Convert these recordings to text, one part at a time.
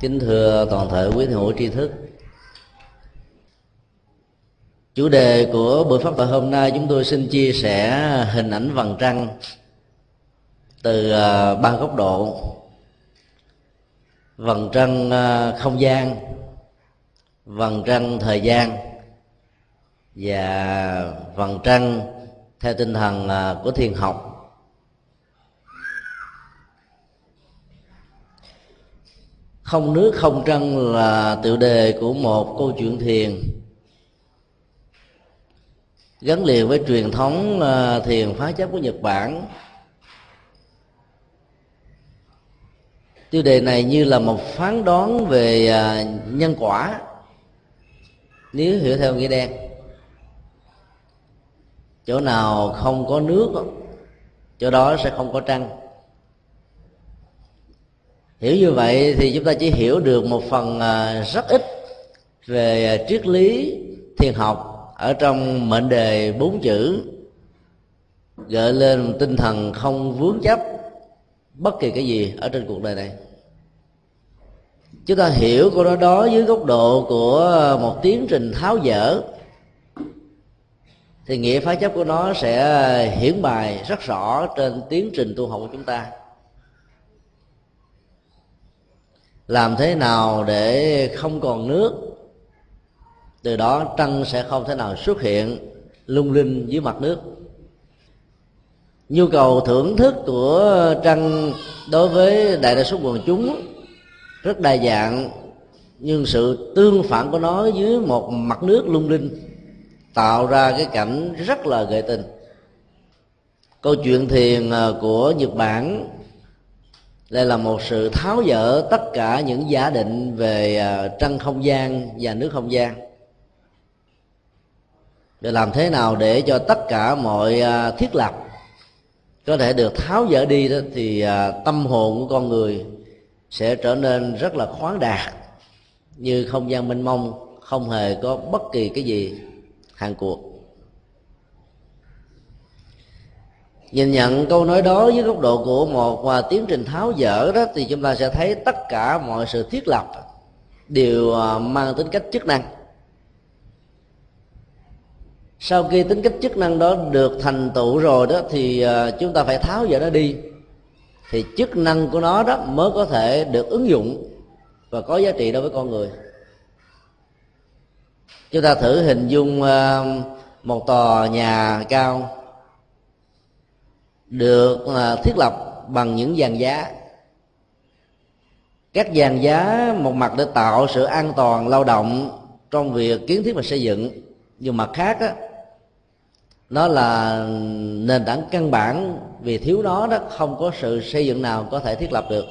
kính thưa toàn thể quý hữu tri thức. Chủ đề của buổi pháp thoại hôm nay chúng tôi xin chia sẻ hình ảnh vầng trăng từ à, ba góc độ. Vầng trăng à, không gian, vầng trăng thời gian và vầng trăng theo tinh thần à, của thiền học. Không nước, không trăng là tựa đề của một câu chuyện thiền. Gắn liền với truyền thống à, thiền phá chấp của nhật bản. Tiêu đề này như là một phán đoán về à, nhân quả. Nếu hiểu theo nghĩa đen, chỗ nào không có nước, chỗ đó sẽ không có trăng hiểu như vậy thì chúng ta chỉ hiểu được một phần à, rất ít về à, triết lý, thiền học ở trong mệnh đề bốn chữ. Gợi lên tinh thần không vướng chấp bất kỳ cái gì ở trên cuộc đời này. Chúng ta hiểu của nó đó dưới góc độ của một tiến trình tháo dỡ. Thì nghĩa phá chấp của nó sẽ à, hiển bài rất rõ trên tiến trình tu học của chúng ta. Làm thế nào để không còn nước? Từ đó trăng sẽ không thể nào xuất hiện lung linh dưới mặt nước. Nhu cầu thưởng thức của trăng đối với đại đa số quần chúng rất đa dạng, nhưng sự tương phản của nó dưới một mặt nước lung linh tạo ra cái cảnh rất là gợi tình. Câu chuyện thiền ờ, của nhật bản đây là một sự tháo dỡ tất cả những giả định về à, trăng không gian và nước không gian. Để làm thế nào để cho tất cả mọi à, thiết lập có thể được tháo dỡ đi đó thì à, tâm hồn của con người sẽ trở nên rất là khoáng đạt, như không gian mênh mông không hề có bất kỳ cái gì hàng cuộc. Nhìn nhận câu nói đó với góc độ của một và tiến trình tháo dỡ đó, thì chúng ta sẽ thấy tất cả mọi sự thiết lập đều à, mang tính cách chức năng. Sau khi tính cách chức năng đó được thành tựu rồi đó, thì à, chúng ta phải tháo dỡ nó đi. Thì chức năng của nó đó mới có thể được ứng dụng và có giá trị đối với con người. Chúng ta thử hình dung à, một tòa nhà cao được à, thiết lập bằng những dàn giá. Các dàn giá một mặt để tạo sự an toàn lao động trong việc kiến thiết và xây dựng nhưng mặt khác đó, nó là nền tảng căn bản vì thiếu nó đó không có sự xây dựng nào có thể thiết lập được.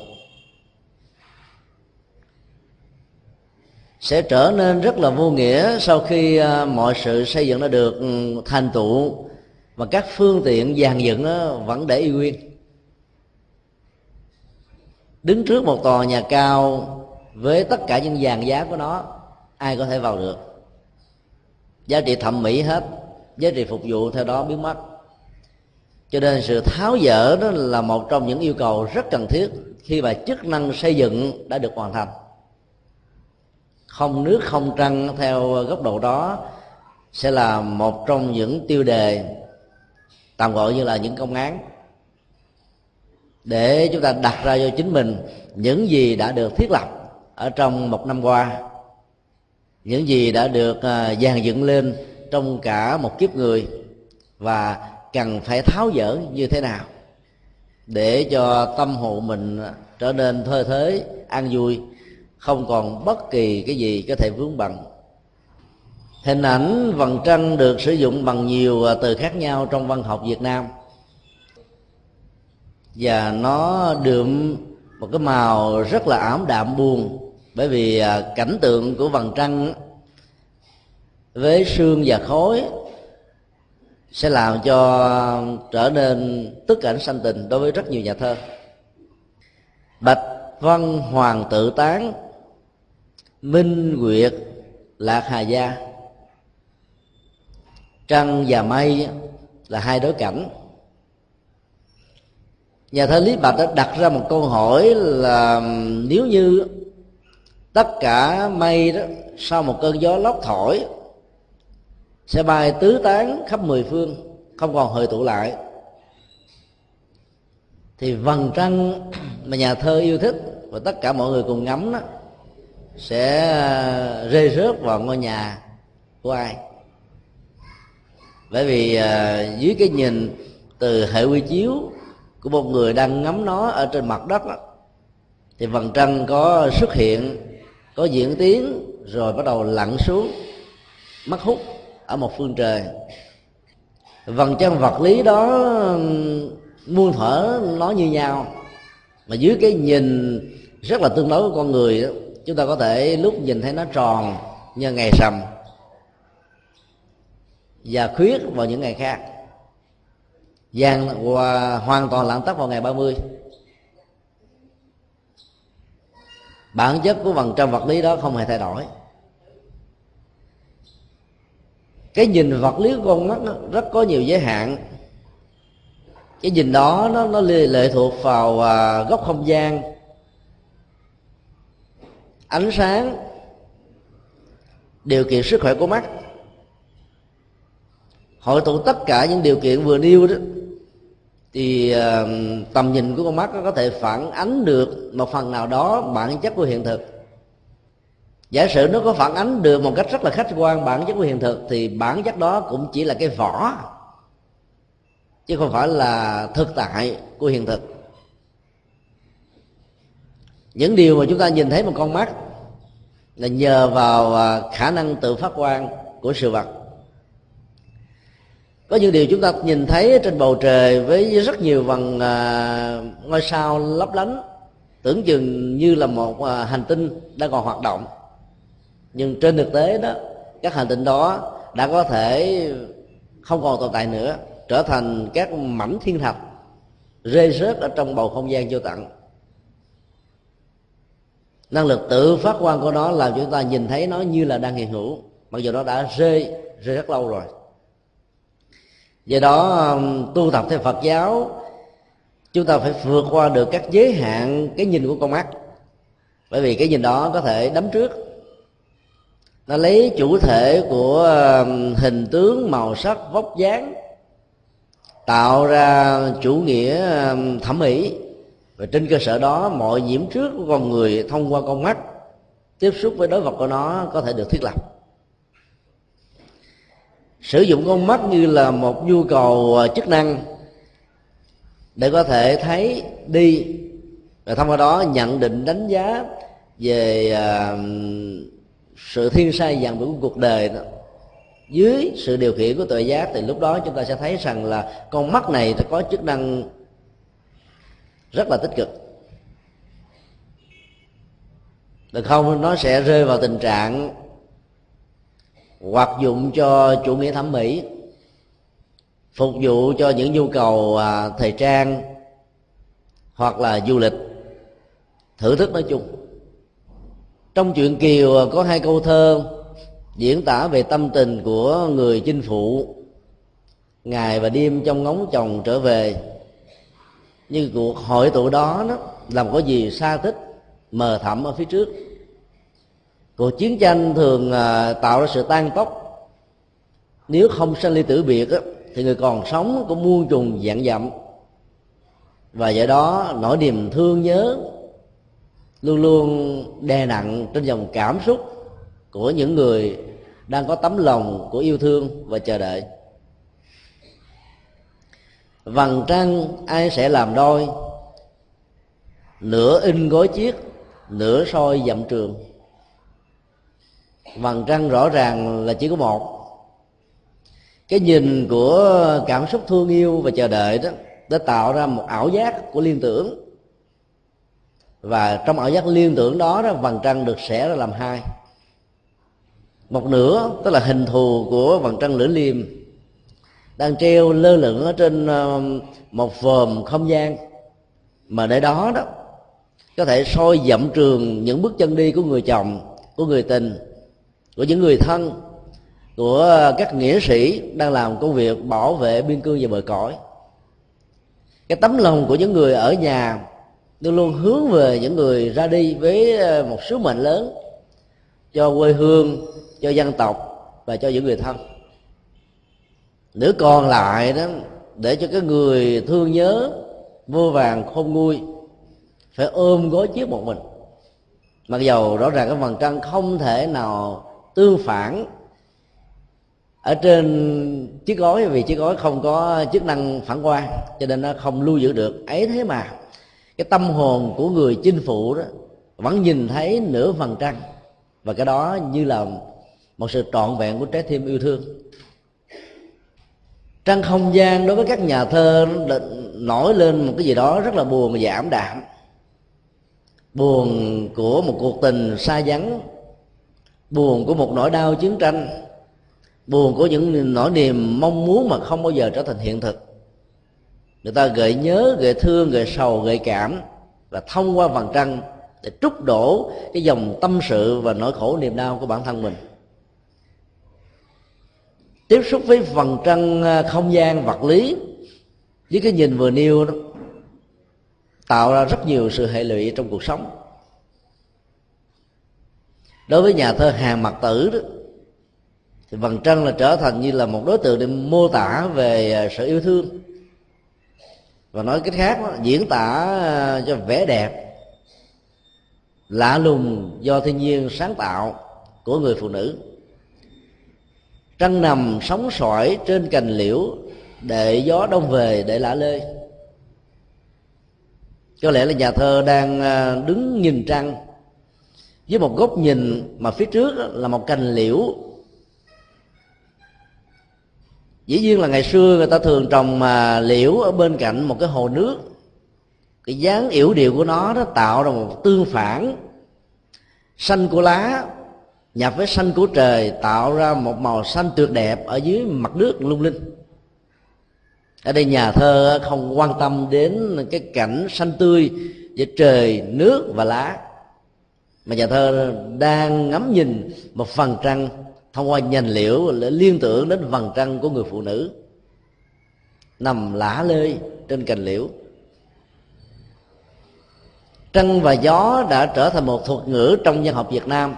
Sẽ trở nên rất là vô nghĩa sau khi à, mọi sự xây dựng đã được ừ, thành tựu và các phương tiện dàn dựng vẫn để y nguyên. Đứng trước một tòa nhà cao với tất cả những dàn giá của nó, ai có thể vào được. Giá trị thẩm mỹ hết, giá trị phục vụ theo đó biến mất. Cho nên sự tháo dỡ đó là một trong những yêu cầu rất cần thiết khi mà chức năng xây dựng đã được hoàn thành. Không nước không trăng theo góc độ đó sẽ là một trong những tiêu đề tạm gọi như là những công án. Để chúng ta đặt ra cho chính mình những gì đã được thiết lập ở trong một năm qua, những gì đã được à, dàn dựng lên trong cả một kiếp người và cần phải tháo dỡ như thế nào để cho tâm hồn mình trở nên thơ thế an vui, không còn bất kỳ cái gì có thể vướng bận hình ảnh vầng trăng được sử dụng bằng nhiều à, từ khác nhau trong văn học việt nam. Và nó đượm một cái màu rất là ảm đạm buồn, bởi vì à, cảnh tượng của vầng trăng với sương và khói sẽ làm cho trở nên tức cảnh sanh tình đối với rất nhiều nhà thơ. Bạch văn hoàng tự tán, minh nguyệt lạc hà gia trăng và mây là hai đối cảnh. Nhà thơ lý bạch đã đặt ra một câu hỏi là, nếu như tất cả mây đó sau một cơn gió lốc thổi, sẽ bay tứ tán khắp mười phương, không còn hội tụ lại, thì vầng trăng mà nhà thơ yêu thích và tất cả mọi người cùng ngắm đó sẽ rơi rớt vào ngôi nhà của ai? Bởi vì à, dưới cái nhìn từ hệ quy chiếu của một người đang ngắm nó ở trên mặt đất đó, thì vầng trăng có xuất hiện có diễn tiến rồi bắt đầu lặn xuống mất hút ở một phương trời. Vầng trăng vật lý đó muôn thở nó như nhau. Mà dưới cái nhìn rất là tương đối của con người chúng ta có thể lúc nhìn thấy nó tròn như ngày sầm và khuyết vào những ngày khác. Vàng hoàn toàn lặng tắt vào ngày 30 bản chất của phần trăm vật lý đó không hề thay đổi. Cái nhìn vật lý của con mắt nó rất có nhiều giới hạn. Cái nhìn đó nó nó lệ thuộc vào à, góc không gian. Ánh sáng, điều kiện sức khỏe của mắt hội tụ tất cả những điều kiện vừa nêu đó thì uh, tầm nhìn của con mắt có thể phản ánh được một phần nào đó bản chất của hiện thực. Giả sử nó có phản ánh được một cách rất là khách quan bản chất của hiện thực thì bản chất đó cũng chỉ là cái vỏ chứ không phải là thực tại của hiện thực. Những điều mà chúng ta nhìn thấy một con mắt là nhờ vào ờ, khả năng tự phát quan của sự vật có những điều chúng ta nhìn thấy trên bầu trời với rất nhiều vầng uh, ngôi sao lấp lánh. Tưởng chừng như là một uh, hành tinh đang còn hoạt động. Nhưng trên thực tế đó các hành tinh đó đã có thể không còn tồn tại nữa trở thành các mảnh thiên thạch rơi rớt ở trong bầu không gian vô tận. Năng lực tự phát quan của nó làm chúng ta nhìn thấy nó như là đang hiện hữu mặc dù nó đã rơi rơi rất lâu rồi do đó um, tu tập theo phật giáo, chúng ta phải vượt qua được các giới hạn, cái nhìn của con mắt. Bởi vì cái nhìn đó có thể đấm trước. Nó lấy chủ thể của um, hình tướng, màu sắc, vóc dáng, tạo ra chủ nghĩa um, thẩm mỹ. Và trên cơ sở đó, mọi nhiễm trước của con người thông qua con mắt tiếp xúc với đối vật của nó có thể được thiết lập sử dụng con mắt như là một nhu cầu à, chức năng để có thể thấy đi. Và thông qua đó nhận định đánh giá về uh, sự thiên sai dần của cuộc đời đó. Dưới sự điều khiển của tội giác thì lúc đó chúng ta sẽ thấy rằng là con mắt này nó có chức năng rất là tích cực. Được không? Nó sẽ rơi vào tình trạng hoặc dụng cho chủ nghĩa thẩm mỹ. Phục vụ cho những nhu cầu à, thời trang hoặc là du lịch. Thử thức nói chung. Trong chuyện kiều à, có hai câu thơ diễn tả về tâm tình của người chinh phụ. Ngày và đêm trong ngóng chồng trở về. Nhưng cuộc hội tụ đó nó làm có gì xa tích mờ thẳm ở phía trước cuộc chiến tranh thường à, tạo ra sự tan tốc. Nếu không sanh ly tử biệt thì người còn sống cũng muôn trùng dạng dặm. Và do đó, nỗi niềm thương nhớ luôn luôn đè nặng trên dòng cảm xúc của những người đang có tấm lòng của yêu thương và chờ đợi. Vầng trăng ai sẽ làm đôi? Nửa in gối chiếc, nửa soi dặm trường vầng trăng rõ ràng là chỉ có một. Cái nhìn của cảm xúc thương yêu và chờ đợi đó đã tạo ra một ảo giác của liên tưởng. Và trong ảo giác liên tưởng đó, đó vầng trăng được xẻ ra làm hai. Một nửa tức là hình thù của vầng trăng lưỡi liềm đang treo lơ lửng ở trên um, một vòm không gian. Mà để đó đó có thể soi dậm trường những bước chân đi của người chồng của người tình của những người thân, của các nghĩa sĩ đang làm công việc bảo vệ biên cương và bờ cõi. Cái tấm lòng của những người ở nhà luôn luôn hướng về những người ra đi với ờ, một sứ mệnh lớn cho quê hương, cho dân tộc và cho những người thân. Nữ còn lại đó, để cho cái người thương nhớ, vô vàng khôn nguôi, phải ôm gối chiếc một mình. Mặc dầu rõ ràng cái phần trăng không thể nào tương phản ở trên chiếc gói vì chiếc gói không có chức năng phản quang, cho nên nó không lưu giữ được. Ấy thế mà, cái tâm hồn của người chinh phụ đó vẫn nhìn thấy nửa phần trăng, và cái đó như là một sự trọn vẹn của trái tim yêu thương. Trăng không gian đối với các nhà thơ nổi lên một cái gì đó rất là buồn và giảm đạm. Buồn của một cuộc tình xa vắng buồn của một nỗi đau chiến tranh. Buồn của những nỗi niềm mong muốn mà không bao giờ trở thành hiện thực. Người ta gợi nhớ, gợi thương, gợi sầu, gợi cảm và thông qua vầng trăng để trút đổ cái dòng tâm sự và nỗi khổ niềm đau của bản thân mình. Tiếp xúc với vầng trăng à, không gian, vật lý, với cái nhìn vừa nêu đó, tạo ra rất nhiều sự hệ lụy trong cuộc sống đối với nhà thơ hàng mặc tử đó thì vầng trăng là trở thành như là một đối tượng để mô tả về à, sự yêu thương. Và nói cách khác đó, diễn tả à, cho vẻ đẹp lạ lùng do thiên nhiên sáng tạo của người phụ nữ. Trăng nằm sóng sỏi trên cành liễu để gió đông về để lả lơi. Có lẽ là nhà thơ đang à, đứng nhìn trăng với một góc nhìn mà phía trước là một cành liễu. Dĩ nhiên là ngày xưa người ta thường trồng mà liễu ở bên cạnh một cái hồ nước. Cái dáng yểu điệu của nó nó tạo ra một tương phản. Xanh của lá nhập với xanh của trời tạo ra một màu xanh tuyệt đẹp ở dưới mặt nước lung linh. Ở đây nhà thơ không quan tâm đến cái cảnh xanh tươi giữa trời, nước và lá mà nhà thơ đang ngắm nhìn một phần trăng thông qua nhành liễu để liên tưởng đến vầng trăng của người phụ nữ nằm lả lơi trên cành liễu. Trăng và gió đã trở thành một thuật ngữ trong văn học việt nam,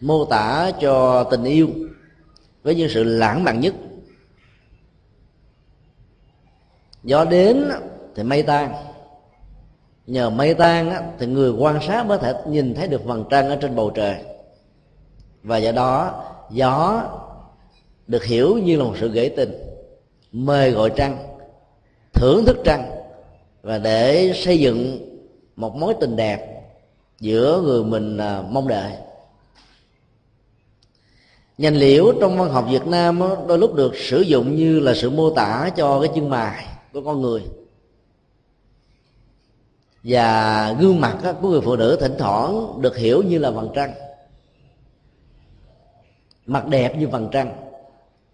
mô tả cho tình yêu với những sự lãng mạn nhất. Gió đến thì mây tan nhờ mây tan thì người quan sát mới thể nhìn thấy được vầng trăng ở trên bầu trời. Và do đó, gió được hiểu như là một sự gửi tình mời gọi trăng, thưởng thức trăng, và để xây dựng một mối tình đẹp giữa người mình à, mong đợi. Nhành liễu trong văn học việt nam đôi lúc được sử dụng như là sự mô tả cho cái chân mài của con người và gương mặt của người phụ nữ thỉnh thoảng được hiểu như là vầng trăng. Mặt đẹp như vầng trăng.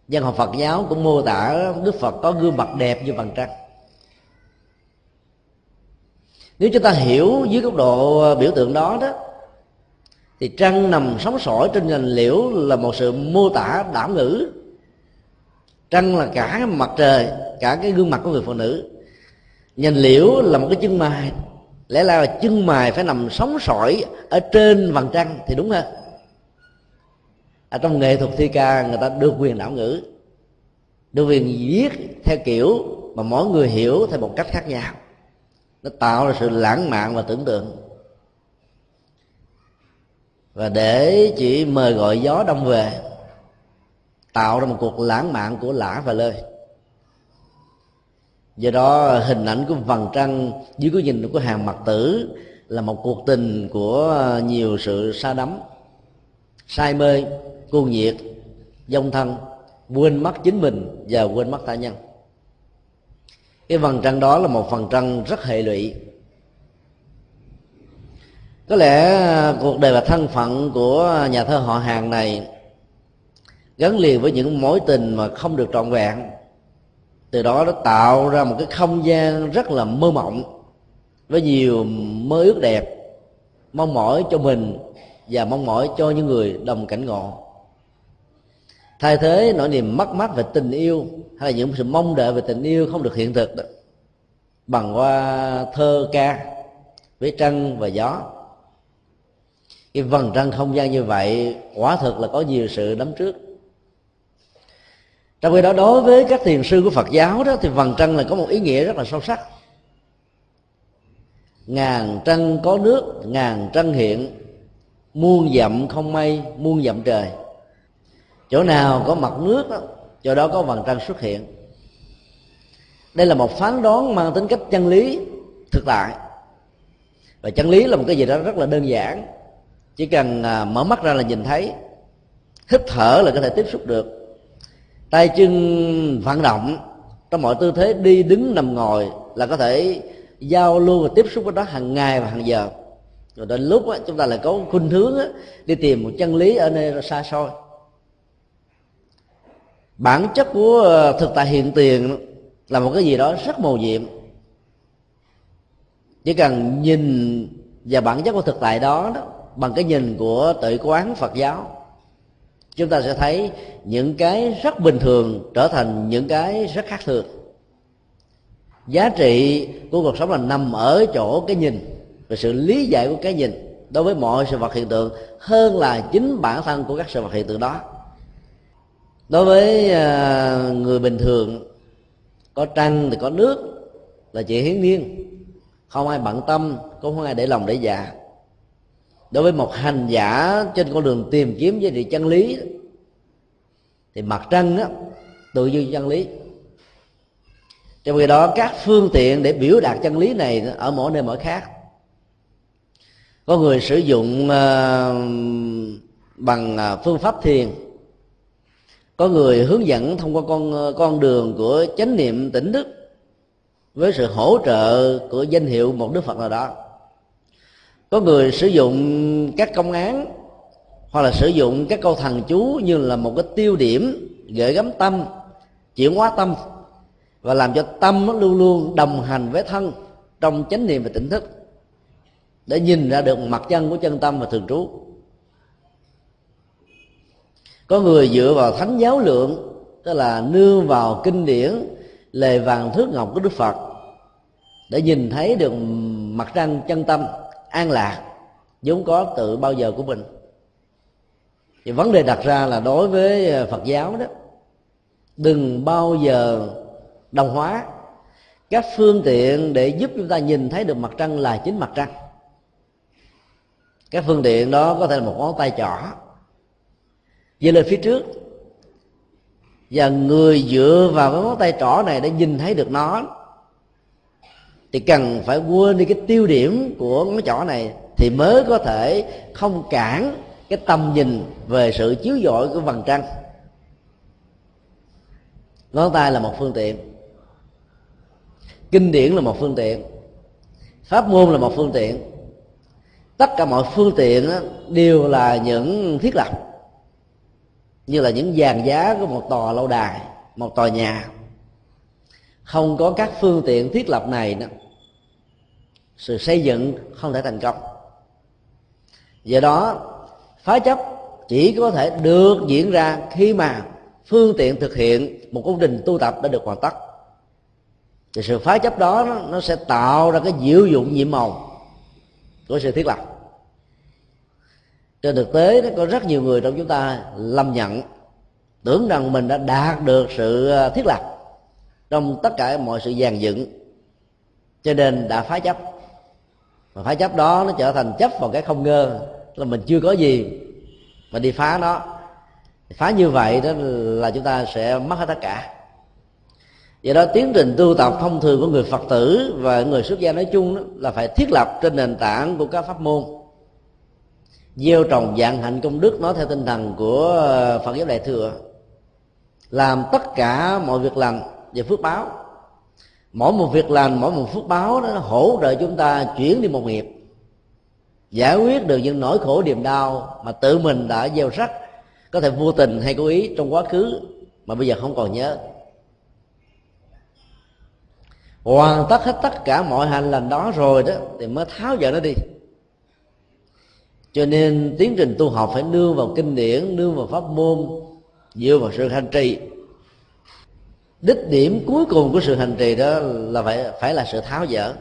Dân học phật giáo cũng mô tả đức phật có gương mặt đẹp như vầng trăng. Nếu chúng ta hiểu dưới góc độ ờ, biểu tượng đó đó, thì trăng nằm sóng sỏi trên nền liễu là một sự mô tả đảm ngữ. Trăng là cả mặt trời, cả cái gương mặt của người phụ nữ. Nhành liễu là một cái chân mài lẽ là chân mài phải nằm sóng sỏi ở trên vầng trăng thì đúng hơn ở à, trong nghệ thuật thi ca, người ta được quyền đảo ngữ, được quyền viết theo kiểu mà mỗi người hiểu theo một cách khác nhau. Nó tạo ra sự lãng mạn và tưởng tượng. Và để chỉ mời gọi gió đông về, tạo ra một cuộc lãng mạn của lã và lơi do đó, hình ảnh của vầng trăng dưới cái nhìn của hàng mặt tử là một cuộc tình của ờ, nhiều sự xa đắm, say mê cuồng nhiệt, dông thân quên mất chính mình và quên mất ta nhân. cái vầng trăng đó là một phần trăng rất hệ lụy có lẽ ờ, cuộc đời và thân phận của nhà thơ họ hàng này gắn liền với những mối tình mà không được trọn vẹn từ đó nó tạo ra một cái không gian rất là mơ mộng với nhiều mơ ước đẹp, mong mỏi cho mình và mong mỏi cho những người đồng cảnh ngộ. Thay thế nỗi niềm mất mát về tình yêu hay là những sự mong đợi về tình yêu không được hiện thực đó, bằng qua thơ ca với trăng và gió. Cái vầng trăng không gian như vậy, quả thực là có nhiều sự đắm trước trong khi đó đối với các thiền sư của phật giáo đó thì vầng trăng là có một ý nghĩa rất là sâu sắc. Ngàn trăng có nước ngàn trăng hiện. Muôn dặm không mây muôn dặm trời. Chỗ nào có mặt nước đó, chỗ đó có vầng trăng xuất hiện. Đây là một phán đoán mang tính cách chân lý thực tại. Và chân lý là một cái gì đó rất là đơn giản. Chỉ cần à, mở mắt ra là nhìn thấy. Hít thở là có thể tiếp xúc được tay chân vận động trong mọi tư thế đi đứng nằm ngồi là có thể giao lưu và tiếp xúc với đó hàng ngày và hàng giờ. Rồi đến lúc đó, chúng ta lại có khuynh hướng đó, đi tìm một chân lý ở nơi xa xôi. Bản chất của ờ, thực tại hiện tiền là một cái gì đó rất màu nhiệm. Chỉ cần nhìn và bản chất của thực tại đó, đó bằng cái nhìn của tự quán phật giáo chúng ta sẽ thấy những cái rất bình thường trở thành những cái rất khác thường. Giá trị của cuộc sống là nằm ở chỗ cái nhìn và sự lý giải của cái nhìn đối với mọi sự vật hiện tượng hơn là chính bản thân của các sự vật hiện tượng đó. Đối với à, người bình thường, có trăng thì có nước là chuyện hiến nhiên. Không ai bận tâm, cũng không ai để lòng để dạ đối với một hành giả trên con đường tìm kiếm giá trị chân lý thì mặt trăng á tự dưng chân lý. Trong khi đó các phương tiện để biểu đạt chân lý này ở mỗi nơi mỗi khác. Có người sử dụng uh, bằng ờ, phương pháp thiền. Có người hướng dẫn thông qua con ờ, con đường của chánh niệm tỉnh thức với sự hỗ trợ của danh hiệu một đức phật nào đó có người sử dụng các công án, hoặc là sử dụng các câu thần chú như là một cái tiêu điểm gợi gắm tâm, chuyển hóa tâm, và làm cho tâm nó luôn luôn đồng hành với thân trong chánh niệm và tỉnh thức, để nhìn ra được mặt chân của chân tâm và thường trú. Có người dựa vào thánh giáo lượng, tức là nương vào kinh điển, lề vàng thước ngọc của đức phật, để nhìn thấy được mặt trăng chân tâm an lạc, vốn có tự bao giờ của mình? Thì vấn đề đặt ra là đối với ờ, phật giáo đó, đừng bao giờ đồng hóa. Các phương tiện để giúp chúng ta nhìn thấy được mặt trăng là chính mặt trăng. Các phương tiện đó có thể là một ngón tay trỏ về lên phía trước. Và người dựa vào cái ngón tay trỏ này để nhìn thấy được nó thì cần phải quên đi cái tiêu điểm của ngón trỏ này thì mới có thể không cản cái tầm nhìn về sự chiếu rọi của vầng trăng. Ngón tay là một phương tiện, kinh điển là một phương tiện, pháp môn là một phương tiện. Tất cả mọi phương tiện đều là những thiết lập, như là những dàn giá của một tòa lâu đài, một tòa nhà không có các phương tiện thiết lập này đó. Sự xây dựng không thể thành công. Do đó, phá chấp chỉ có thể được diễn ra khi mà phương tiện thực hiện một công trình tu tập đã được hoàn tất. Thì sự phá chấp đó, nó sẽ tạo ra cái diệu dụng nhiệm màu của sự thiết lập. Trên thực tế, nó có rất nhiều người trong chúng ta lầm nhận, tưởng rằng mình đã đạt được sự ờ, thiết lập trong tất cả mọi sự dàn dựng. Cho nên đã phá chấp. Mà phá chấp đó nó trở thành chấp vào cái không ngơ là mình chưa có gì mà đi phá nó. Phá như vậy đó là chúng ta sẽ mất hết tất cả. Do đó tiến trình tu tập thông thường của người phật tử và người xuất gia nói chung đó, là phải thiết lập trên nền tảng của các pháp môn. Gieo trồng dạng hạnh công đức nói theo tinh thần của phật giáo đại thừa. Làm tất cả mọi việc lành về phước báo. Mỗi một việc lành, mỗi một phước báo đó, nó hỗ trợ chúng ta chuyển đi một nghiệp, giải quyết được những nỗi khổ niềm đau mà tự mình đã gieo rắc, có thể vô tình hay cố ý trong quá khứ mà bây giờ không còn nhớ. Hoàn tất hết tất cả mọi hành lành đó rồi đó, thì mới tháo dỡ nó đi. Cho nên tiến trình tu học phải nương vào kinh điển, nương vào pháp môn, dựa vào sự hành trì đích điểm cuối cùng của sự hành trì đó là phải phải là sự tháo dỡ.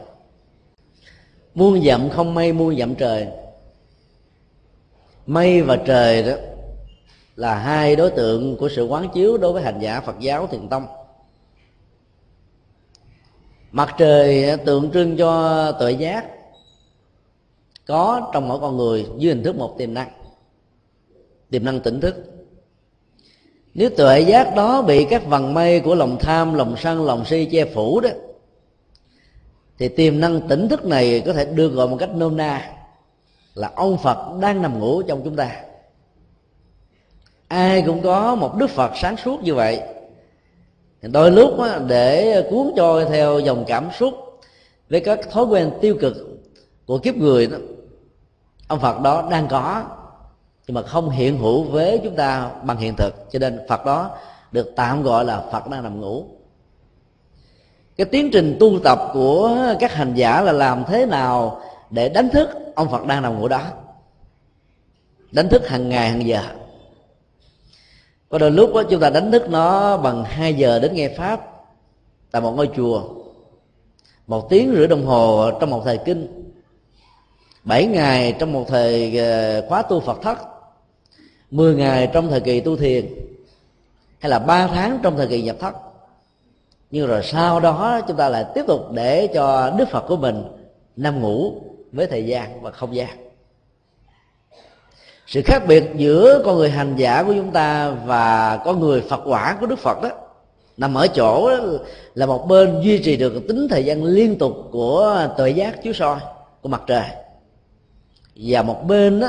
Muôn dặm không mây, muôn dặm trời. Mây và trời đó là hai đối tượng của sự quán chiếu đối với hành giả phật giáo thiền tông. Mặt trời tượng trưng cho tuệ giác có trong mỗi con người dưới hình thức một tiềm năng tiềm năng tỉnh thức nếu tuệ giác đó bị các vầng mây của lòng tham, lòng sân, lòng si che phủ đó, thì tiềm năng tỉnh thức này có thể đưa gọi một cách nôm na là ông phật đang nằm ngủ trong chúng ta. Ai cũng có một đức phật sáng suốt như vậy. Đôi lúc để cuốn trôi theo dòng cảm xúc với các thói quen tiêu cực của kiếp người đó, ông phật đó đang có nhưng mà không hiện hữu với chúng ta bằng hiện thực. Cho nên phật đó được tạm gọi là phật đang nằm ngủ. Cái tiến trình tu tập của các hành giả là làm thế nào để đánh thức ông phật đang nằm ngủ đó? Đánh thức hàng ngày hàng giờ. Có đôi lúc đó, chúng ta đánh thức nó bằng 2 giờ đến nghe pháp tại một ngôi chùa một tiếng rưỡi đồng hồ trong một thời kinh bảy ngày trong một thời ờ, khóa tu Phật thất. 10 ngày trong thời kỳ tu thiền, hay là ba tháng trong thời kỳ nhập thất. Nhưng rồi sau đó chúng ta lại tiếp tục để cho đức phật của mình nằm ngủ với thời gian và không gian. Sự khác biệt giữa con người hành giả của chúng ta và con người phật quả của đức phật đó nằm ở chỗ đó là một bên duy trì được tính thời gian liên tục của tuệ giác chiếu soi của mặt trời và một bên đó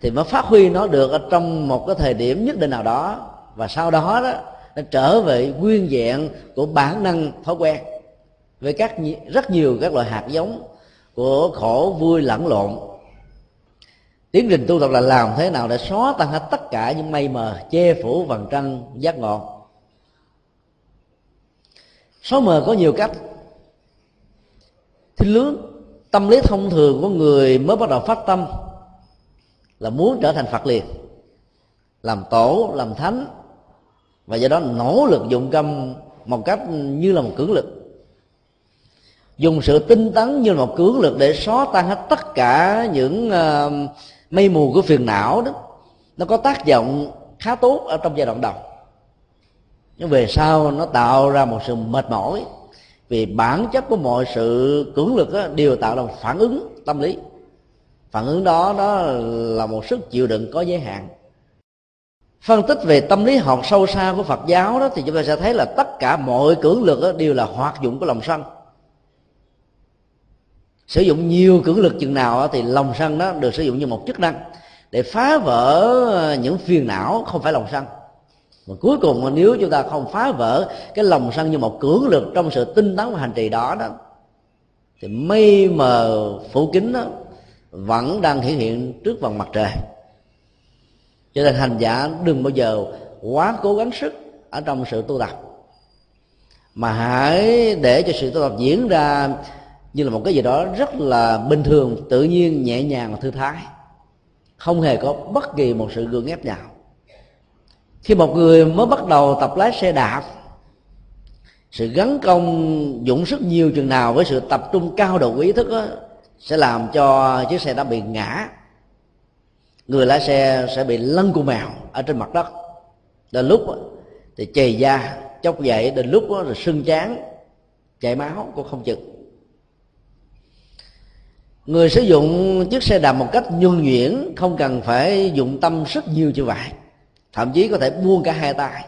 thì mới phát huy nó được ở trong một cái thời điểm nhất định nào đó. Và sau đó đó, nó trở về nguyên dạng của bản năng thói quen với các rất nhiều các loại hạt giống của khổ vui lẫn lộn. Tiến trình tu tập là làm thế nào để xóa tan hết tất cả những mây mờ, che phủ vầng trăng, giác ngộ. Xóa mờ có nhiều cách. Thì lướng, tâm lý thông thường của người mới bắt đầu phát tâm là muốn trở thành phật liền làm tổ làm thánh và do đó nỗ lực dụng công một cách như là một cưỡng lực. Dùng sự tinh tấn như là một cưỡng lực để xóa tan hết tất cả những uh, mây mù của phiền não đó. Nó có tác dụng khá tốt ở trong giai đoạn đầu. Nhưng về sau nó tạo ra một sự mệt mỏi vì bản chất của mọi sự cưỡng lực đó, đều tạo ra một phản ứng tâm lý phản ứng đó đó là một sức chịu đựng có giới hạn. Phân tích về tâm lý học sâu xa của phật giáo đó, thì chúng ta sẽ thấy là tất cả mọi cưỡng lực đó đều là hoạt dụng của lòng sân. Sử dụng nhiều cưỡng lực chừng nào thì lòng sân đó được sử dụng như một chức năng để phá vỡ những phiền não không phải lòng sân. Và cuối cùng, nếu chúng ta không phá vỡ cái lòng sân như một cưỡng lực trong sự tinh tấn và hành trì đó đó, thì mây mờ phủ kính đó vẫn đang hiện hiện trước vòng mặt trời. Cho nên hành giả đừng bao giờ quá cố gắng sức ở trong sự tu tập mà hãy để cho sự tu tập diễn ra như là một cái gì đó rất là bình thường tự nhiên nhẹ nhàng và thư thái. Không hề có bất kỳ một sự gượng ép nào. Khi một người mới bắt đầu tập lái xe đạp sự gắn công dụng sức nhiều chừng nào với sự tập trung cao độ ý thức đó, sẽ làm cho chiếc xe đã bị ngã. Người lái xe sẽ bị lăn cu mèo ở trên mặt đất. Đến lúc thì chề da chốc dậy đến lúc đó, rồi sưng chán chảy máu cũng không chừng. Người sử dụng chiếc xe đạp một cách nhuần nhuyễn không cần phải dụng tâm sức nhiều như vậy. Thậm chí có thể buông cả hai tay.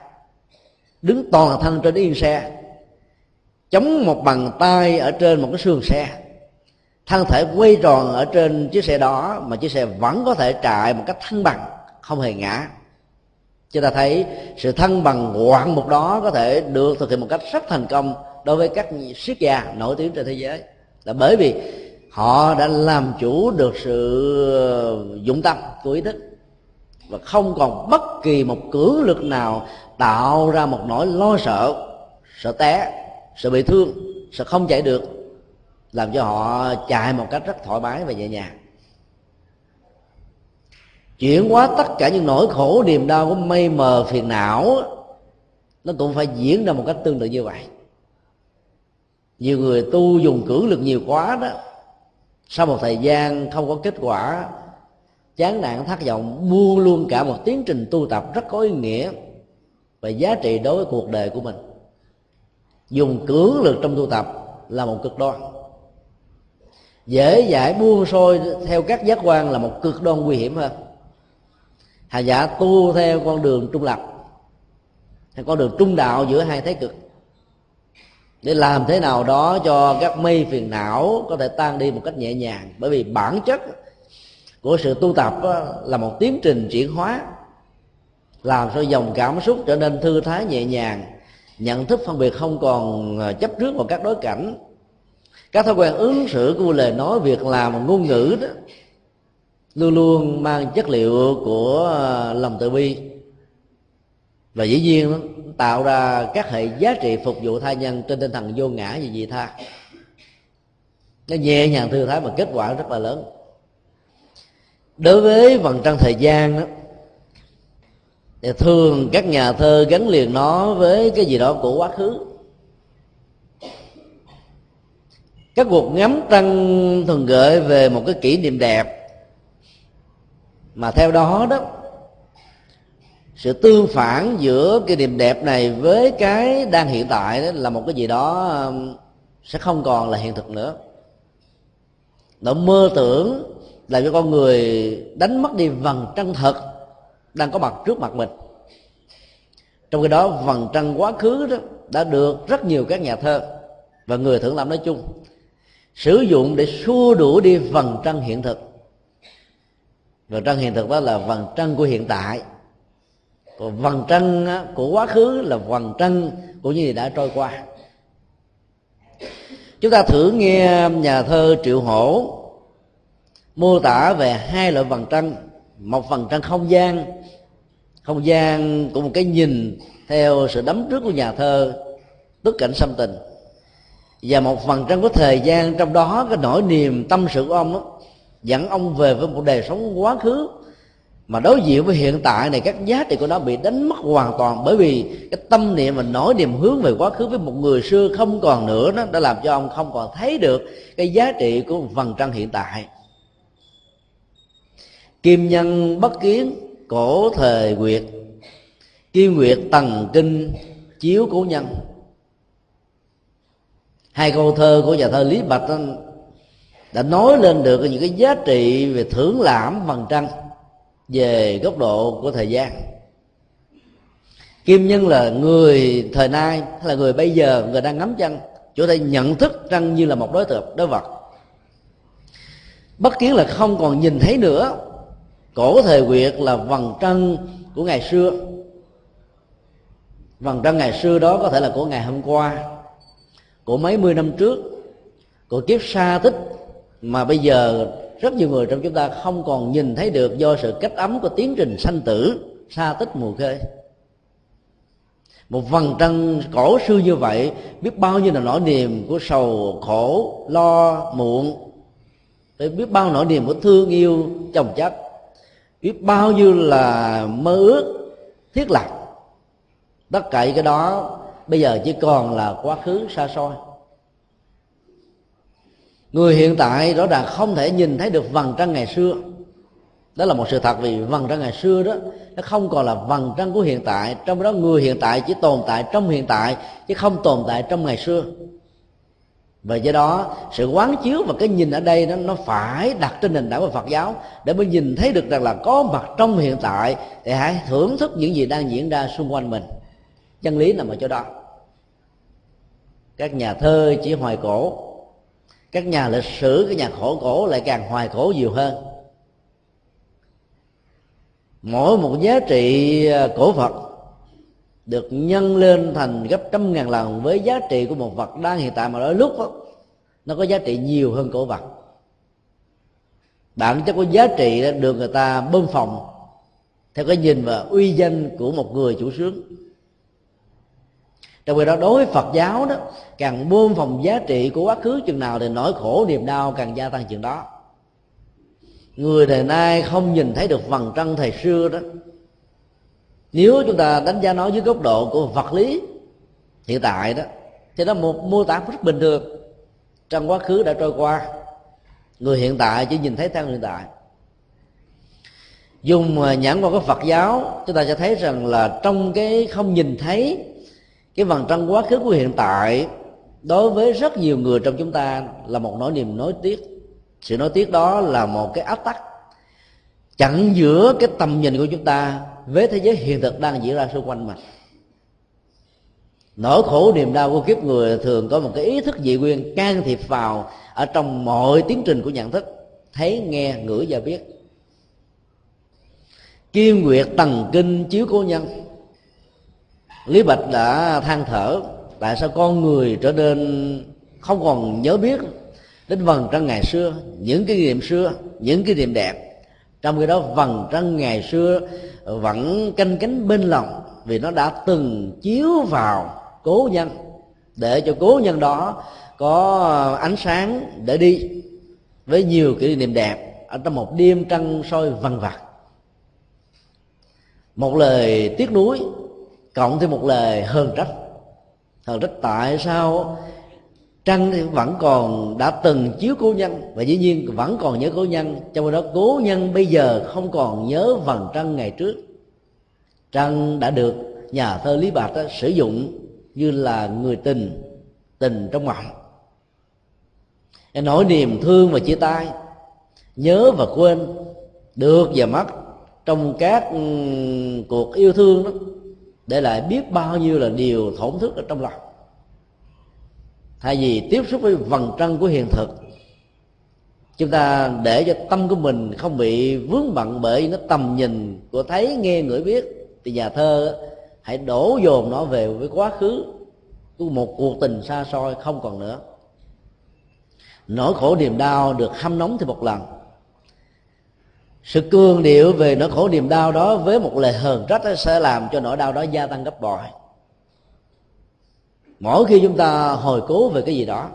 Đứng toàn thân trên yên xe. Chống một bàn tay ở trên một cái xương xe thân thể quay tròn ở trên chiếc xe đó mà chiếc xe vẫn có thể chạy một cách thăng bằng, không hề ngã. Chúng ta thấy sự thăng bằng ngoạn mục đó có thể được thực hiện một cách rất thành công đối với các siết gia nổi tiếng trên thế giới. Là bởi vì họ đã làm chủ được sự dụng tâm của ý thức và không còn bất kỳ một cưỡng lực nào tạo ra một nỗi lo sợ sợ té, sợ bị thương, sợ không chạy được làm cho họ chạy một cách rất thoải mái và nhẹ nhàng. Chuyển hóa tất cả những nỗi khổ, niềm đau của mây mờ phiền não, nó cũng phải diễn ra một cách tương tự như vậy. Nhiều người tu dùng cưỡng lực nhiều quá đó, sau một thời gian không có kết quả, chán nản, thất vọng, buông luôn cả một tiến trình tu tập rất có ý nghĩa và giá trị đối với cuộc đời của mình. Dùng cưỡng lực trong tu tập là một cực đoan dễ dãi buông sôi theo các giác quan là một cực đoan nguy hiểm hơn. Hà giả tu theo con đường trung lập hay con đường trung đạo giữa hai thế cực. Để làm thế nào đó cho các mây phiền não có thể tan đi một cách nhẹ nhàng. Bởi vì bản chất của sự tu tập là một tiến trình chuyển hóa, làm cho dòng cảm xúc trở nên thư thái nhẹ nhàng, nhận thức phân biệt không còn ờ, chấp trước vào các đối cảnh các thói quen ứng xử của lời nói việc làm ngôn ngữ đó luôn luôn mang chất liệu của à, lòng từ bi. Và dĩ nhiên tạo ra các hệ giá trị phục vụ tha nhân trên tinh thần vô ngã và dị tha. Nó nhẹ nhàng thư thái mà kết quả rất là lớn. Đối với phần trăng thời gian đó, thì thường các nhà thơ gắn liền nó với cái gì đó của quá khứ. Các cuộc ngắm trăng thường gợi về một cái kỷ niệm đẹp. Mà theo đó đó, sự tương phản giữa cái niềm đẹp này với cái đang hiện tại đó là một cái gì đó um, sẽ không còn là hiện thực nữa. Nỗi mơ tưởng làm cho con người đánh mất đi vầng trăng thật đang có mặt trước mặt mình. Trong khi đó, vầng trăng quá khứ đó đã được rất nhiều các nhà thơ và người thưởng lãm nói chung sử dụng để xua đuổi đi vầng trăng hiện thực. Vầng trăng hiện thực đó là vầng trăng của hiện tại. Còn vầng trăng của quá khứ là vầng trăng của những gì đã trôi qua. Chúng ta thử nghe nhà thơ triệu hổ mô tả về hai loại vầng trăng. Một vầng trăng không gian không gian của một cái nhìn theo sự đắm trước của nhà thơ, tức cảnh xâm tình và một phần trăm của thời gian trong đó cái nỗi niềm tâm sự của ông đó, dẫn ông về với một đời sống quá khứ. Mà đối diện với hiện tại này các giá trị của nó bị đánh mất hoàn toàn bởi vì cái tâm niệm và nỗi niềm hướng về quá khứ với một người xưa không còn nữa đó đã làm cho ông không còn thấy được cái giá trị của một phần trăng hiện tại. Kim nhân bất kiến cổ thời nguyệt. Kim nguyệt tầng kinh chiếu cố nhân hai câu thơ của nhà thơ lý bạch đã nói lên được những cái giá trị về thưởng lãm bằng trăng về góc độ của thời gian. Kim nhân là người thời nay hay là người bây giờ, người đang ngắm trăng chỗ đây nhận thức trăng như là một đối tượng, đối vật. Bất kiến là không còn nhìn thấy nữa. Cổ thời quyệt là vầng trăng của ngày xưa. Vầng trăng ngày xưa đó có thể là của ngày hôm qua của mấy mươi năm trước, của kiếp xa tích mà bây giờ rất nhiều người trong chúng ta không còn nhìn thấy được do sự cách ấm của tiến trình sanh tử xa tích mùa khơi một vầng trăng cổ xưa như vậy biết bao nhiêu là nỗi niềm của sầu khổ, lo, muộn. Biết bao nỗi niềm của thương yêu, chồng chất. Biết bao nhiêu là mơ ước, thiết lập tất cả cái đó bây giờ chỉ còn là quá khứ xa xôi. Người hiện tại rõ ràng không thể nhìn thấy được vầng trăng ngày xưa. Đó là một sự thật vì vầng trăng ngày xưa đó, nó không còn là vầng trăng của hiện tại. Trong đó người hiện tại chỉ tồn tại trong hiện tại, chứ không tồn tại trong ngày xưa. Và do đó, sự quán chiếu và cái nhìn ở đây nó nó phải đặt trên nền tảng của Phật giáo. Để mới nhìn thấy được rằng là có mặt trong hiện tại, thì hãy thưởng thức những gì đang diễn ra xung quanh mình. Chân lý nằm ở chỗ đó các nhà thơ chỉ hoài cổ. Các nhà lịch sử các nhà khổ cổ lại càng hoài cổ nhiều hơn. Mỗi một giá trị à, cổ vật được nhân lên thành gấp trăm ngàn lần với giá trị của một vật đang hiện tại mà đôi lúc đó, nó có giá trị nhiều hơn cổ vật bản chất của giá trị được người ta bơm phòng theo cái nhìn và uy danh của một người chủ sướng trong khi đó, đối với phật giáo đó, càng buông phòng giá trị của quá khứ chừng nào thì nỗi khổ, niềm đau càng gia tăng chừng đó. Người đời nay không nhìn thấy được vầng trăng thời xưa đó. Nếu chúng ta đánh giá nó dưới góc độ của vật lý hiện tại đó, thì nó một mô tả rất bình thường. Trong quá khứ đã trôi qua, người hiện tại chỉ nhìn thấy theo hiện tại. Dùng à, nhãn quan của Phật giáo, chúng ta sẽ thấy rằng là trong cái không nhìn thấy cái vầng trăng quá khứ của hiện tại đối với rất nhiều người trong chúng ta là một nỗi niềm nối tiếc. Sự nối tiếc đó là một cái áp tắc chặn giữa cái tầm nhìn của chúng ta với thế giới hiện thực đang diễn ra xung quanh mình. Nỗi khổ niềm đau của kiếp người thường có một cái ý thức dị nguyên can thiệp vào ở trong mọi tiến trình của nhận thức, thấy, nghe, ngửi và biết. Kim nguyệt tầng kinh chiếu cố nhân lý bạch đã than thở, tại sao con người trở nên không còn nhớ biết đến vầng trăng ngày xưa, những cái niệm xưa, những cái niệm đẹp? Trong khi đó, vầng trăng ngày xưa vẫn canh cánh bên lòng vì nó đã từng chiếu vào cố nhân, để cho cố nhân đó có ánh sáng để đi với nhiều kỷ niệm đẹp ở trong một đêm trăng soi vằn vặt một lời tiếc nuối cộng thêm một lời hơn trách. Hơn trách tại sao? Trăng thì vẫn còn đã từng chiếu cố nhân, và dĩ nhiên vẫn còn nhớ cố nhân. Trong khi đó, cố nhân bây giờ không còn nhớ vầng trăng ngày trước. Trăng đã được nhà thơ lý bạch sử dụng như là người tình tình trong mộng nỗi niềm thương và chia tay, nhớ và quên được và mất trong các ừ, cuộc yêu thương đó để lại biết bao nhiêu là điều thổn thức ở trong lòng. Thay vì tiếp xúc với vầng trăng của hiện thực, chúng ta để cho tâm của mình không bị vướng bận bởi nó tầm nhìn của thấy, nghe, ngửi, biết thì nhà thơ, hãy đổ dồn nó về với quá khứ của một cuộc tình xa xôi không còn nữa. Nỗi khổ niềm đau được hâm nóng thì một lần sự cương điệu về nỗi khổ niềm đau đó với một lời hờn trách sẽ làm cho nỗi đau đó gia tăng gấp bội. Mỗi khi chúng ta hồi cố về cái gì đó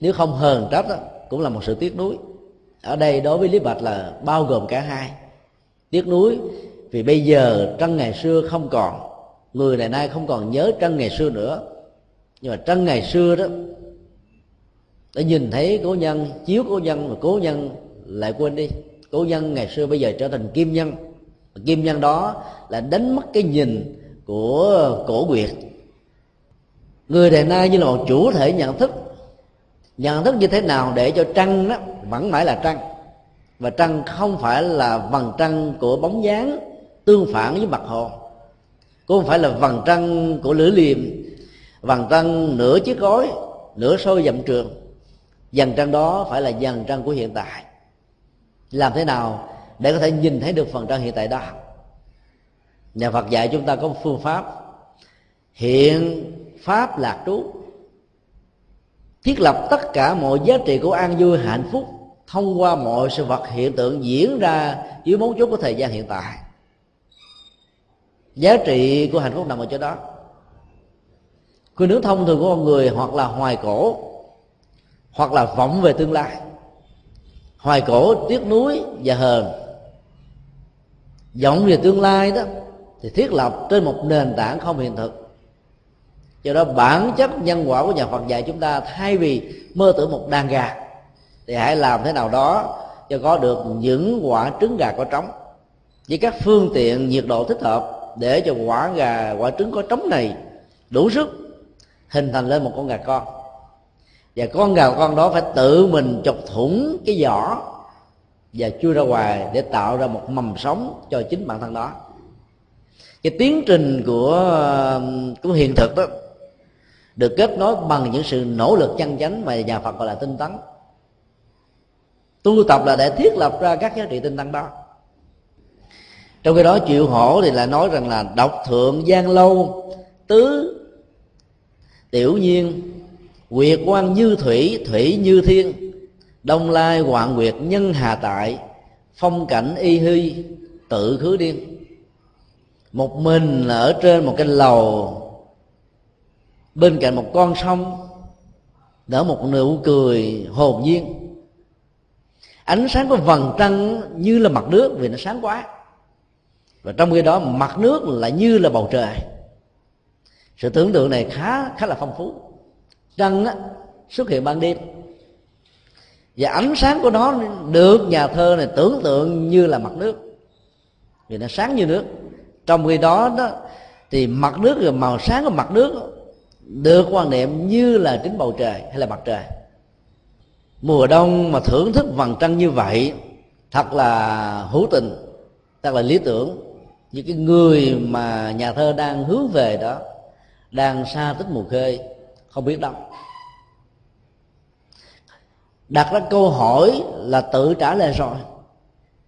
nếu không hờn trách đó, cũng là một sự tiếc nuối. Ở đây đối với lý bạch là bao gồm cả hai. Tiếc nuối vì bây giờ trăng ngày xưa không còn người này nay không còn nhớ trăng ngày xưa nữa. Nhưng mà trăng ngày xưa đó đã nhìn thấy cố nhân chiếu cố nhân và cố nhân lại quên đi, cố nhân ngày xưa bây giờ trở thành kim nhân. Kim nhân đó là đánh mất cái nhìn của cổ quyệt. Người đời nay như là một chủ thể nhận thức. Nhận thức như thế nào để cho trăng đó vẫn mãi là trăng? Và trăng không phải là vầng trăng của bóng dáng tương phản với mặt hồ. Cũng không phải là vầng trăng của lưỡi liềm. Vầng trăng nửa chiếc gói nửa sôi dặm trường. Dần trăng đó phải là dần trăng của hiện tại làm thế nào để có thể nhìn thấy được phần trăng hiện tại đó? Nhà phật dạy chúng ta có một phương pháp. Hiện pháp lạc trú. Thiết lập tất cả mọi giá trị của an vui hạnh phúc thông qua mọi sự vật hiện tượng diễn ra dưới mấu chốt của thời gian hiện tại. Giá trị của hạnh phúc nằm ở chỗ đó. Khuynh hướng thông thường của con người hoặc là hoài cổ, hoặc là vọng về tương lai hoài cổ, tiếc nuối và hờn. Vọng về tương lai đó, thì thiết lập trên một nền tảng không hiện thực. Do đó, bản chất nhân quả của nhà phật dạy chúng ta thay vì mơ tưởng một đàn gà, thì hãy làm thế nào đó cho có được những quả trứng gà có trống. Với các phương tiện nhiệt độ thích hợp để cho quả gà, quả trứng có trống này đủ sức hình thành lên một con gà con và con gà con đó phải tự mình chọc thủng cái vỏ và chui ra ngoài để tạo ra một mầm sống cho chính bản thân đó. Cái tiến trình của của hiện thực đó được kết nối bằng những sự nỗ lực chân chánh mà nhà Phật gọi là tinh tấn. Tu tập là để thiết lập ra các giá trị tinh tấn đó. Trong khi đó chịu hổ thì lại nói rằng là độc thượng gian lâu, tứ, tiểu nhiên quyệt quan như thủy thủy như thiên, đông lai hoạn nguyệt nhân hà tại, phong cảnh y huy tự khứ điên. Một mình ở trên một cái lầu, bên cạnh một con sông, nở một nụ cười hồn nhiên. Ánh sáng của vầng trăng như là mặt nước vì nó sáng quá. Và trong khi đó, mặt nước lại như là bầu trời. Sự tưởng tượng này khá khá là phong phú trăng á, xuất hiện ban đêm. Và ánh sáng của nó được nhà thơ này tưởng tượng như là mặt nước. Vì nó sáng như nước. Trong khi đó đó thì mặt nước rồi màu sáng của mặt nước được quan niệm như là chính bầu trời hay là mặt trời. Mùa đông mà thưởng thức vầng trăng như vậy thật là hữu tình thật là lý tưởng. Những cái người mà nhà thơ đang hướng về đó đang xa tích mùa khơi không biết đâu. Đặt ra câu hỏi là tự trả lời rồi.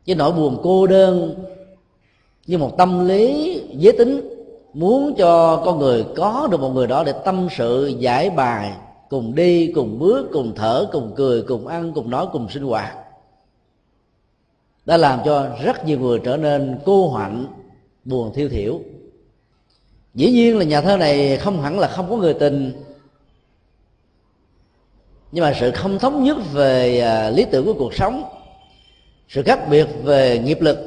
Với nỗi buồn cô đơn như một tâm lý giới tính muốn cho con người có được một người đó để tâm sự, giải bài, cùng đi, cùng bước, cùng thở, cùng cười, cùng ăn, cùng nói, cùng sinh hoạt. Đã làm cho rất nhiều người trở nên cô hoạnh, buồn thiêu thiểu. Dĩ nhiên là nhà thơ này không hẳn là không có người tình nhưng mà sự không thống nhất về à, lý tưởng của cuộc sống, sự khác biệt về nghiệp lực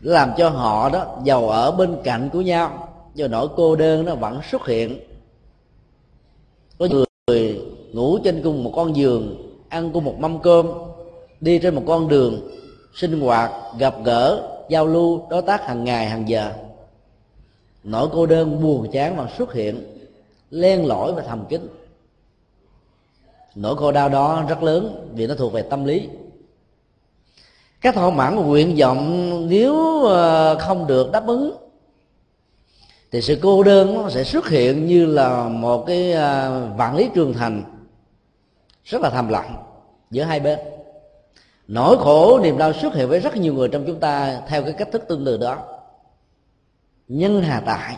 làm cho họ đó giàu ở bên cạnh của nhau. Do nỗi cô đơn nó vẫn xuất hiện. Có người ngủ trên cùng một con giường, ăn cùng một mâm cơm, đi trên một con đường sinh hoạt, gặp gỡ, giao lưu, đối tác hàng ngày, hàng giờ. Nỗi cô đơn buồn chán mà xuất hiện, len lỏi và thầm kín nỗi khổ đau đó rất lớn vì nó thuộc về tâm lý. Các thỏa mãn nguyện vọng nếu ờ, không được đáp ứng, thì sự cô đơn nó sẽ xuất hiện như là một cái ờ, vạn lý trường thành rất là thầm lặng giữa hai bên. Nỗi khổ, niềm đau xuất hiện với rất nhiều người trong chúng ta theo cái cách thức tương tự đó. Nhân hà tại,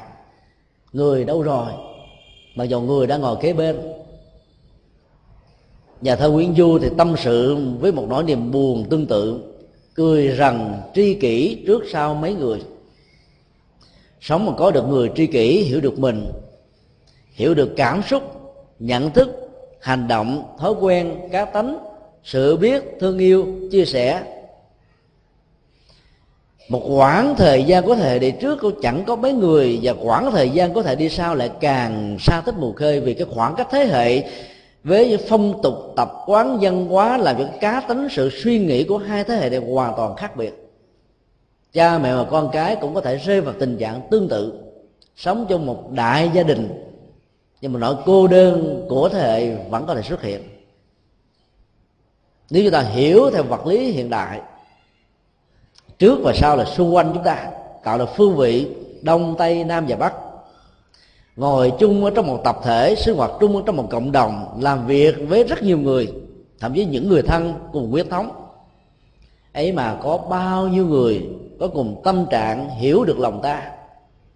người đâu rồi? Mà dù người đã ngồi kế bên nhà thơ nguyễn du thì tâm sự với một nỗi niềm buồn tương tự, cười rằng tri kỷ trước sau mấy người. Sống mà có được người tri kỷ hiểu được mình, hiểu được cảm xúc, nhận thức, hành động, thói quen, cá tánh, sự biết, thương yêu, chia sẻ. Một quãng thời gian có thể đi trước cũng chẳng có mấy người, và quãng thời gian có thể đi sau lại càng xa tích mù khơi vì cái khoảng cách thế hệ với phong tục tập quán văn hóa là những cá tính sự suy nghĩ của hai thế hệ này hoàn toàn khác biệt. Cha mẹ và con cái cũng có thể rơi vào tình trạng tương tự, sống trong một đại gia đình, nhưng mà nỗi cô đơn của thế hệ vẫn có thể xuất hiện. Nếu chúng ta hiểu theo vật lý hiện đại, trước và sau là xung quanh chúng ta, tạo là phương vị đông, tây, nam và bắc ngồi chung ở trong một tập thể, sinh hoạt chung ở trong một cộng đồng, làm việc với rất nhiều người, thậm chí những người thân cùng huyết thống. Ấy mà có bao nhiêu người có cùng tâm trạng hiểu được lòng ta.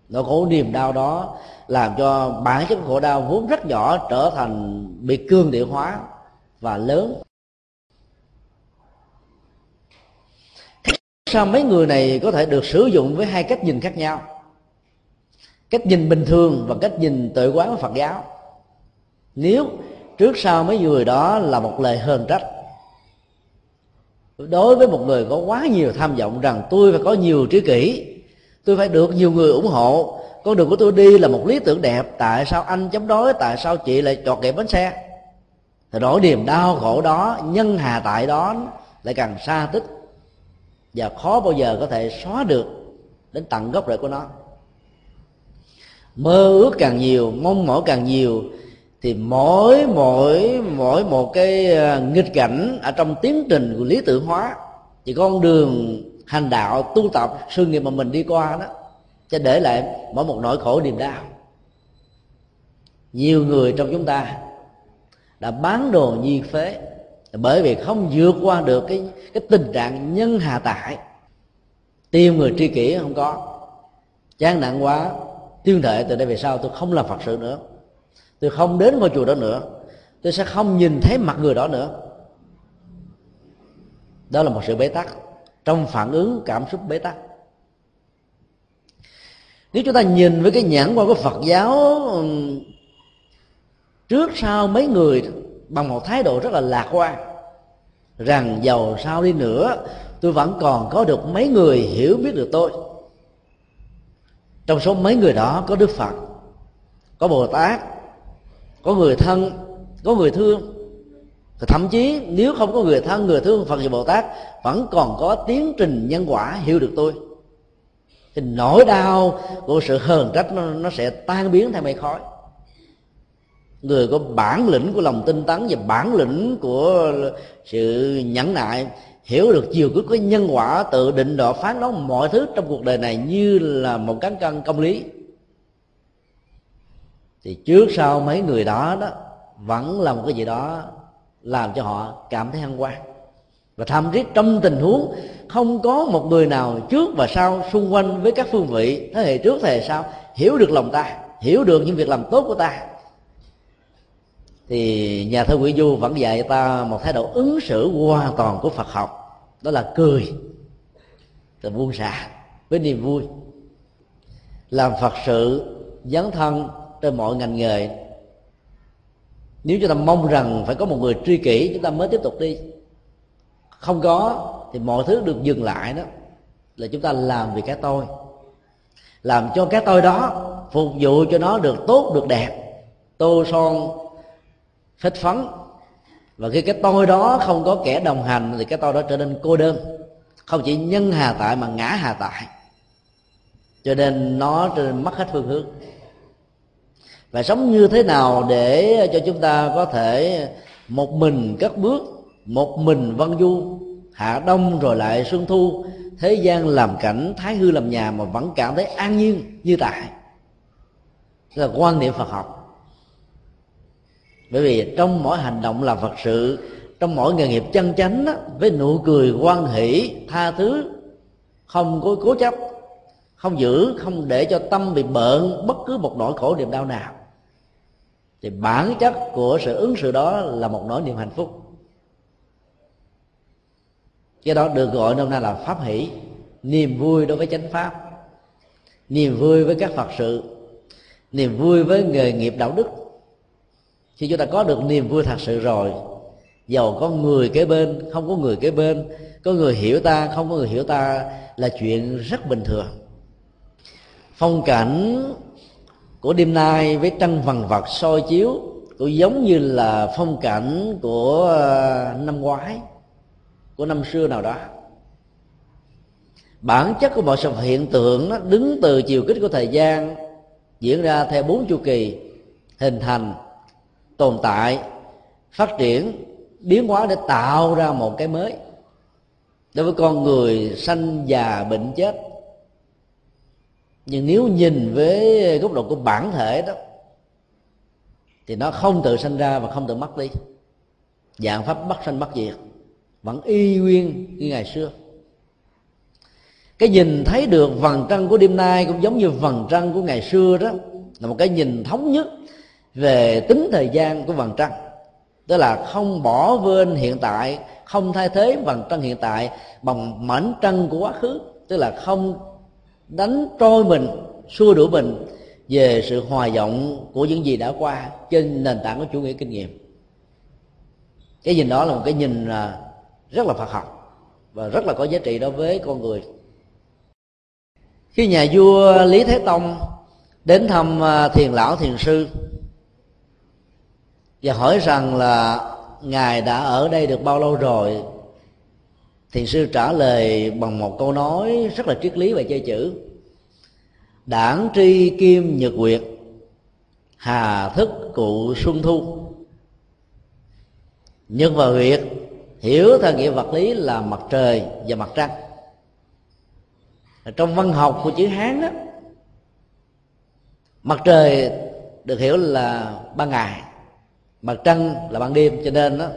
Nỗi khổ niềm đau đó làm cho bản chất khổ đau vốn rất nhỏ trở thành bị cương địa hóa và lớn. Sao mấy người này có thể được sử dụng với hai cách nhìn khác nhau? Cách nhìn bình thường và cách nhìn tự quán của phật giáo. Nếu trước sau mấy người đó là một lời hờn trách, đối với một người có quá nhiều tham vọng rằng tôi phải có nhiều trí kỷ, tôi phải được nhiều người ủng hộ, con đường của tôi đi là một lý tưởng đẹp, tại sao anh chống đối, tại sao chị lại chọt kẹp bánh xe? Thì nỗi niềm đau khổ đó, nhân hà tại đó lại càng xa tích và khó bao giờ có thể xóa được đến tận gốc rễ của nó mơ ước càng nhiều, mong mỏi càng nhiều, thì mỗi mỗi mỗi một cái à, nghịch cảnh ở trong tiến trình của lý tưởng hóa, thì con đường hành đạo, tu tập, sự nghiệp mà mình đi qua đó, sẽ để lại mỗi một nỗi khổ niềm đau. Nhiều người trong chúng ta đã bán đồ nhi phế bởi vì không vượt qua được cái cái tình trạng nhân hà tại. Tiêu người tri kỷ không có, chán nặng quá tuyên thệ từ đây về sau tôi không làm phật sự nữa. Tôi không đến ngôi chùa đó nữa. Tôi sẽ không nhìn thấy mặt người đó nữa. Đó là một sự bế tắc. Trong phản ứng, cảm xúc bế tắc. Nếu chúng ta nhìn với cái nhãn quan của phật giáo trước sau mấy người bằng một thái độ rất là lạc quan, rằng giàu sao đi nữa, tôi vẫn còn có được mấy người hiểu biết được tôi trong số mấy người đó có đức phật có bồ tát có người thân có người thương. Thậm chí nếu không có người thân người thương phật và bồ tát vẫn còn có tiến trình nhân quả hiểu được tôi. Thì nỗi đau của sự hờn trách nó, nó sẽ tan biến theo mây khói. Người có bản lĩnh của lòng tinh tấn và bản lĩnh của sự nhẫn nại hiểu được chiều cuối có nhân quả tự định đoạt phán đoán mọi thứ trong cuộc đời này như là một cán cân công lý. Thì trước sau mấy người đó đó, vẫn là một cái gì đó làm cho họ cảm thấy hăng quan và thậm chí trong tình huống không có một người nào trước và sau xung quanh với các phương vị, thế hệ trước, thế hệ sau, hiểu được lòng ta, hiểu được những việc làm tốt của ta thì nhà thơ Nguyễn Du vẫn dạy ta một thái độ ứng xử hoàn toàn của Phật học. Đó là cười là buông xả với niềm vui. Làm Phật sự dấn thân trên mọi ngành nghề. Nếu chúng ta mong rằng phải có một người tri kỷ, chúng ta mới tiếp tục đi. Không có thì mọi thứ được dừng lại đó, là chúng ta làm vì cái tôi. Làm cho cái tôi đó phục vụ cho nó được tốt, được đẹp. Tô son phết phấn. Và khi cái tôi đó không có kẻ đồng hành thì cái tôi đó trở nên cô đơn. Không chỉ nhân hà tại mà ngã hà tại. Cho nên nó trở nên mất hết phương hướng. Và sống như thế nào để cho chúng ta có thể một mình cất bước, một mình văn du, hạ đông rồi lại xuân thu, thế gian làm cảnh thái hư làm nhà mà vẫn cảm thấy an nhiên như tại. Là quan niệm phật học bởi vì trong mỗi hành động làm phật sự trong mỗi nghề nghiệp chân chánh đó, với nụ cười quan hỷ tha thứ không có cố chấp không giữ không để cho tâm bị bợn bất cứ một nỗi khổ niềm đau nào. Thì bản chất của sự ứng xử đó là một nỗi niềm hạnh phúc. Cái đó được gọi nôm na là pháp hỷ niềm vui đối với chánh pháp niềm vui với các phật sự niềm vui với nghề nghiệp đạo đức khi chúng ta có được niềm vui thật sự rồi, giàu có người kế bên, không có người kế bên, có người hiểu ta, không có người hiểu ta là chuyện rất bình thường. Phong cảnh của đêm nay với trăng vằn vặt soi chiếu cũng giống như là phong cảnh của ờ, năm ngoái, của năm xưa nào đó. Bản chất của mọi sự hiện tượng nó đứng từ chiều kích của thời gian diễn ra theo bốn chu kỳ hình thành tồn tại, phát triển, biến hóa để tạo ra một cái mới. Đối với con người sanh già bệnh chết, nhưng nếu nhìn với góc độ của bản thể đó, thì nó không tự sanh ra và không tự mất đi. Dạng pháp bất sanh bất diệt, vẫn y nguyên như ngày xưa. Cái nhìn thấy được vầng trăng của đêm nay cũng giống như vầng trăng của ngày xưa đó, là một cái nhìn thống nhất về tính thời gian của vầng trăng. Tức là không bỏ quên hiện tại, không thay thế vầng trăng hiện tại bằng mảnh trăng của quá khứ. Tức là không đánh trôi mình, xua đuổi mình về sự hòa vọng của những gì đã qua trên nền tảng của chủ nghĩa kinh nghiệm. Cái nhìn đó là một cái nhìn à, rất là phật học và rất là có giá trị đối với con người. Khi nhà vua lý thế tông đến thăm à, thiền lão, thiền sư và hỏi rằng là ngài đã ở đây được bao lâu rồi? Thiền sư trả lời bằng một câu nói rất là triết lý và chơi chữ. Đảng tri kim nhật nguyệt, hà thức cụ xuân thu. Nhân và huyệt hiểu theo nghĩa vật lý là mặt trời và mặt trăng. Trong văn học của chữ hán đó mặt trời được hiểu là ban ngày mặt trăng là ban đêm, cho nên đó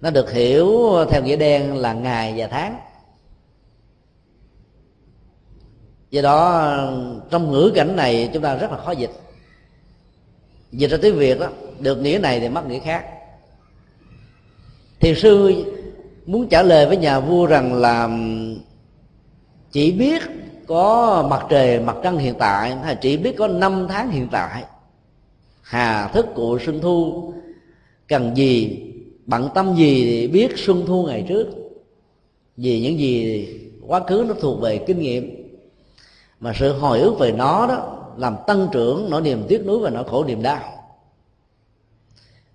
nó được hiểu theo nghĩa đen là ngày và tháng. Do đó, trong ngữ cảnh này chúng ta rất là khó dịch. Dịch ra tiếng việt đó, được nghĩa này thì mất nghĩa khác. Thiền sư muốn trả lời với nhà vua rằng là, chỉ biết có mặt trời, mặt trăng hiện tại, hay chỉ biết có năm tháng hiện tại hà thức của xuân thu. Cần gì, bận tâm gì thì biết xuân thu ngày trước. Vì những gì quá khứ nó thuộc về kinh nghiệm. Mà sự hồi ức về nó đó làm tăng trưởng nỗi niềm tiếc nuối và nỗi khổ niềm đau.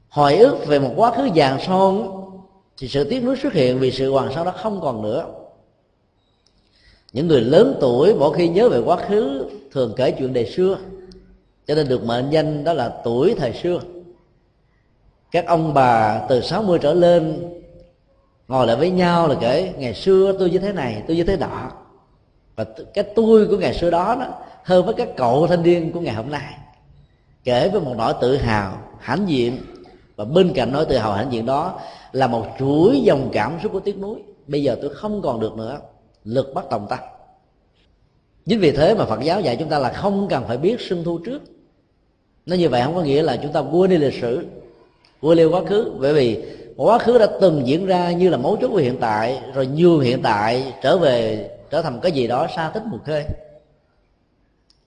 Hồi ức về một quá khứ vàng son, thì sự tiếc nuối xuất hiện vì sự hoàng sau đó không còn nữa. Những người lớn tuổi mỗi khi nhớ về quá khứ thường kể chuyện đời xưa cho nên được mệnh danh đó là tuổi thời xưa. Các ông bà từ 60 trở lên ngồi lại với nhau là kể ngày xưa tôi như thế này tôi như thế đó và cái tôi của ngày xưa đó, đó hơn với các cậu thanh niên của ngày hôm nay. Kể với một nỗi tự hào hãnh diện. Và bên cạnh nỗi tự hào hãnh diện đó là một chuỗi dòng cảm xúc của tiếc nuối. Bây giờ tôi không còn được nữa. Lực bắt tòng tâm chính vì thế mà phật giáo dạy chúng ta là không cần phải biết xuân thu trước nó như vậy không có nghĩa là chúng ta quên đi lịch sử, quên đi quá khứ. Bởi vì quá khứ đã từng diễn ra như là mấu chốt của hiện tại, rồi như hiện tại trở về, trở thành cái gì đó xa tích một khơi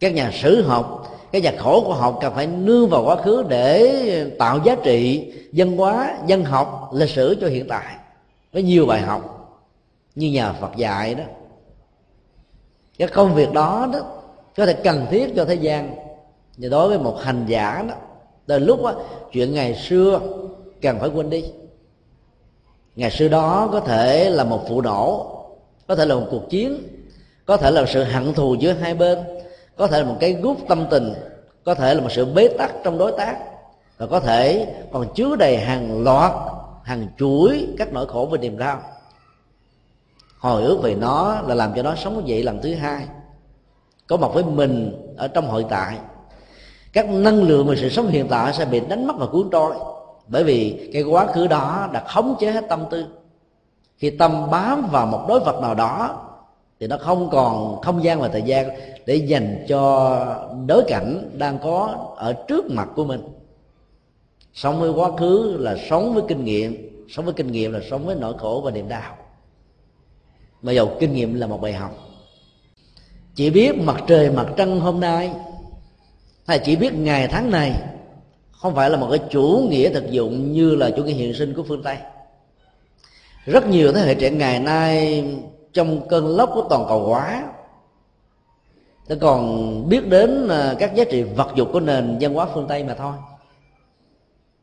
các nhà sử học, các nhà khổ của học cần phải nương vào quá khứ để tạo giá trị dân hóa dân học, lịch sử cho hiện tại. Với nhiều bài học như nhà phật dạy đó. Cái công việc đó đó có thể cần thiết cho thế gian nhưng đối với một hành giả đó từ lúc đó, chuyện ngày xưa cần phải quên đi. Ngày xưa đó có thể là một vụ nổ có thể là một cuộc chiến có thể là sự hận thù giữa hai bên có thể là một cái gút tâm tình có thể là một sự bế tắc trong đối tác và có thể còn chứa đầy hàng loạt hàng chuỗi các nỗi khổ và niềm đau. Hồi ước về nó là làm cho nó sống dậy lần thứ hai có mặt với mình ở trong hội tại các năng lượng và sự sống hiện tại sẽ bị đánh mất và cuốn trôi. Bởi vì cái quá khứ đó đã khống chế hết tâm tư. Khi tâm bám vào một đối vật nào đó, thì nó không còn không gian và thời gian để dành cho đối cảnh đang có ở trước mặt của mình. Sống với quá khứ là sống với kinh nghiệm, sống với kinh nghiệm là sống với nỗi khổ và niềm đau. Mà dầu kinh nghiệm là một bài học. Chỉ biết mặt trời, mặt trăng hôm nay hay chỉ biết ngày tháng này, không phải là một cái chủ nghĩa thực dụng như là chủ nghĩa hiện sinh của phương tây. Rất nhiều thế hệ trẻ ngày nay trong cơn lốc của toàn cầu hóa nó còn biết đến à, các giá trị vật dục của nền văn hóa phương tây mà thôi.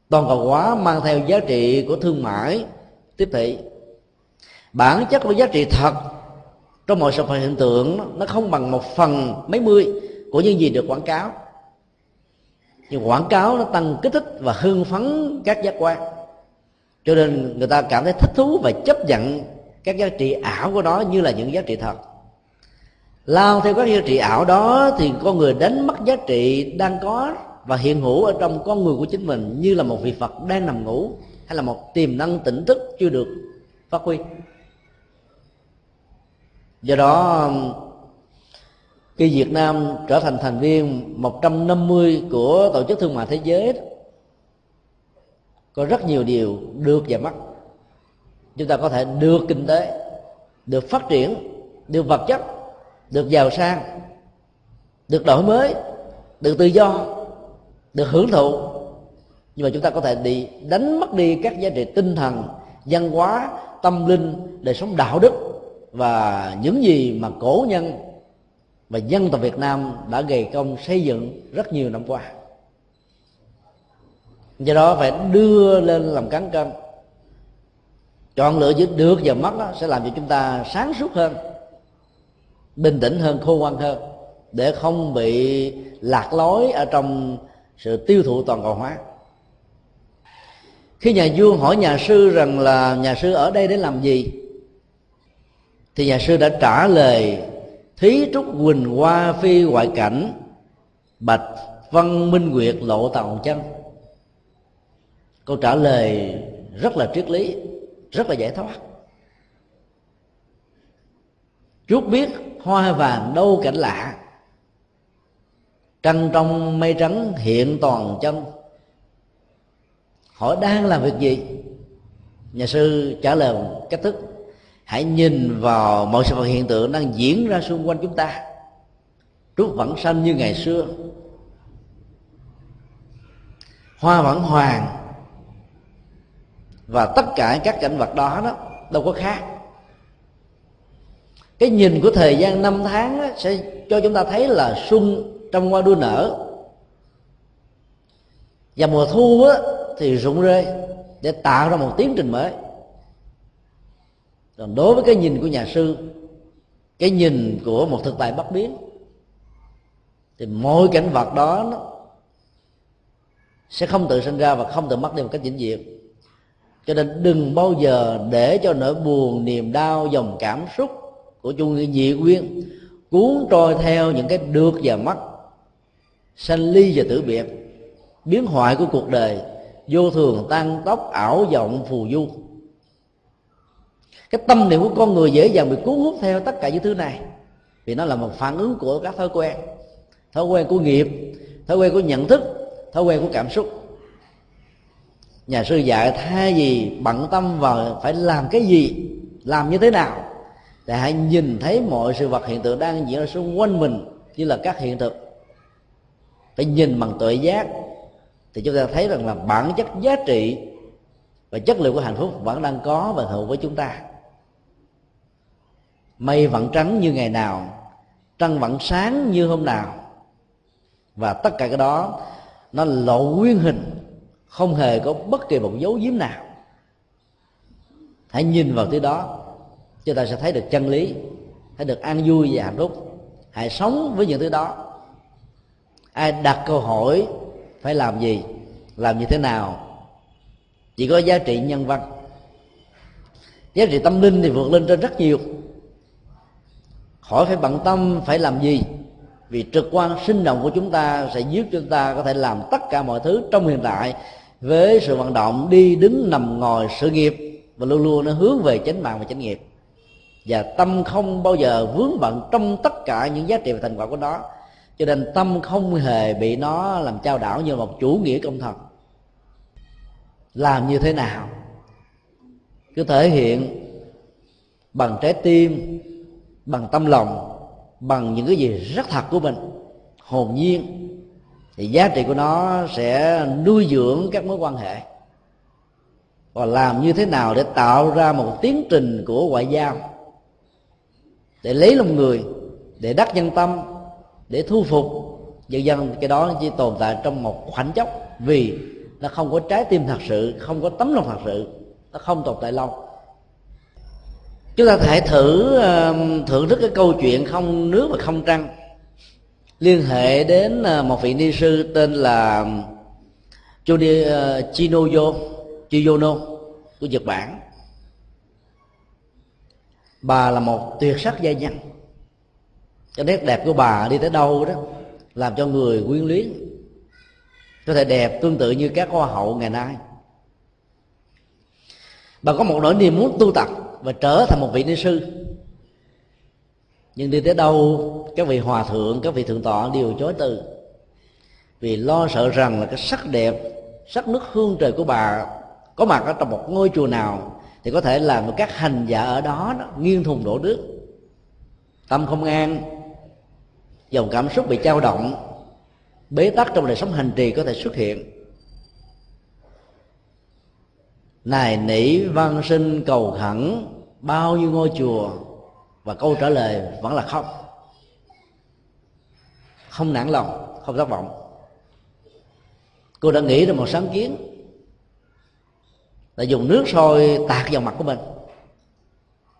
Toàn cầu hóa mang theo giá trị của thương mại, tiếp thị. Bản chất của giá trị thật trong mọi sự hiện tượng nó không bằng một phần mấy mươi của những gì được quảng cáo nhưng quảng cáo nó tăng kích thích và hưng phấn các giác quan. Cho nên người ta cảm thấy thích thú và chấp nhận các giá trị ảo của nó như là những giá trị thật. Lao theo các giá trị ảo đó thì con người đánh mất giá trị đang có và hiện hữu ở trong con người của chính mình như là một vị phật đang nằm ngủ hay là một tiềm năng tỉnh thức chưa được phát huy. Do đó khi Việt Nam trở thành thành viên 150 của tổ chức thương mại thế giới có rất nhiều điều được và mất chúng ta có thể được kinh tế, được phát triển, được vật chất, được giàu sang, được đổi mới, được tự do, được hưởng thụ. Nhưng mà chúng ta có thể đi đánh mất đi các giá trị tinh thần, văn hóa, tâm linh đời sống đạo đức và những gì mà cổ nhân và dân tộc Việt Nam đã gầy công xây dựng rất nhiều năm qua. Do đó phải đưa lên làm cán cân. Chọn lựa giữa được và mất đó, sẽ làm cho chúng ta sáng suốt hơn bình tĩnh hơn khôn ngoan hơn để không bị lạc lối ở trong sự tiêu thụ toàn cầu hóa. Khi nhà vua hỏi nhà sư rằng là nhà sư ở đây để làm gì thì nhà sư đã trả lời thí trúc quỳnh hoa phi ngoại cảnh, bạch văn minh nguyệt lộ tàu chân. Câu trả lời rất là triết lý, rất là giải thoát. Chút biết hoa vàng đâu cảnh lạ, trăng trong mây trắng hiện toàn chân. Hỏi đang làm việc gì? Nhà sư trả lời cách thức hãy nhìn vào mọi sự vật hiện tượng đang diễn ra xung quanh chúng ta. Trúc vẫn xanh như ngày xưa. Hoa vẫn hoàng. Và tất cả các cảnh vật đó đó, đâu có khác. Cái nhìn của thời gian năm tháng sẽ cho chúng ta thấy là xuân trong hoa đua nở. Và mùa thu thì rụng rơi để tạo ra một tiến trình mới còn đối với cái nhìn của nhà sư, cái nhìn của một thực tại bất biến, thì mỗi cảnh vật đó nó sẽ không tự sinh ra và không tự mất đi một cách vĩnh viễn. Cho nên đừng bao giờ để cho nỗi buồn, niềm đau, dòng cảm xúc của chung nhị quyên cuốn trôi theo những cái được và mất, sanh ly và tử biệt, biến hoại của cuộc đời, vô thường, tăng tốc, ảo vọng, phù du cái tâm niệm của con người dễ dàng bị cuốn hút theo tất cả những thứ này. Vì nó là một phản ứng của các thói quen. Thói quen của nghiệp, thói quen của nhận thức, thói quen của cảm xúc. Nhà sư dạy thay vì bận tâm vào phải làm cái gì, làm như thế nào thì hãy nhìn thấy mọi sự vật hiện tượng đang diễn ra xung quanh mình như là các hiện thực. Phải nhìn bằng tuệ giác, thì chúng ta thấy rằng là bản chất giá trị và chất liệu của hạnh phúc vẫn đang có và hữu với chúng ta mây vẫn trắng như ngày nào, trăng vẫn sáng như hôm nào. Và tất cả cái đó, nó lộ nguyên hình, không hề có bất kỳ một dấu giếm nào. Hãy nhìn vào thứ đó, chúng ta sẽ thấy được chân lý, thấy được an vui và hạnh phúc. Hãy sống với những thứ đó. Ai đặt câu hỏi phải làm gì, làm như thế nào, chỉ có giá trị nhân văn. Giá trị tâm linh thì vượt lên trên rất nhiều khỏi phải bận tâm phải làm gì? Vì trực quan sinh động của chúng ta sẽ giúp chúng ta có thể làm tất cả mọi thứ trong hiện tại với sự vận động đi đứng nằm ngồi sự nghiệp và luôn luôn nó hướng về chánh mạng và chánh nghiệp. Và tâm không bao giờ vướng bận trong tất cả những giá trị và thành quả của nó. Cho nên tâm không hề bị nó làm trao đảo như một chủ nghĩa công thần. Làm như thế nào? Cứ thể hiện bằng trái tim bằng tâm lòng, bằng những cái gì rất thật của mình. Hồn nhiên, thì giá trị của nó sẽ nuôi dưỡng các mối quan hệ. Và làm như thế nào để tạo ra một tiến trình của ngoại giao? Để lấy lòng người, để đắc nhân tâm, để thu phục. Dân dân cái đó chỉ tồn tại trong một khoảnh chốc, vì nó không có trái tim thật sự, không có tấm lòng thật sự, nó không tồn tại lâu chúng ta thể thử thưởng thức cái câu chuyện không nước và không trăng. Liên hệ đến ờ, một vị ni sư tên là Juni ờ, Chinoyo Chiyono của Nhật Bản. Bà là một tuyệt sắc gia nhân. Cái nét đẹp của bà đi tới đâu đó làm cho người quyến luyến. Có thể đẹp tương tự như các hoa hậu ngày nay. Bà có một nỗi niềm muốn tu tập và trở thành một vị ni sư. Nhưng đi tới đâu các vị hòa thượng các vị thượng tọa đều chối từ. Vì lo sợ rằng là cái sắc đẹp sắc nước hương trời của bà có mặt ở trong một ngôi chùa nào thì có thể làm các hành giả ở đó, đó nghiêng thùng đổ nước. Tâm không an dòng cảm xúc bị trao động bế tắc trong đời sống hành trì có thể xuất hiện. Nài nỉ văn sinh cầu khẩn bao nhiêu ngôi chùa và câu trả lời vẫn là không. Không nản lòng, không thất vọng. Cô đã nghĩ ra một sáng kiến là dùng nước sôi tạt vào mặt của mình,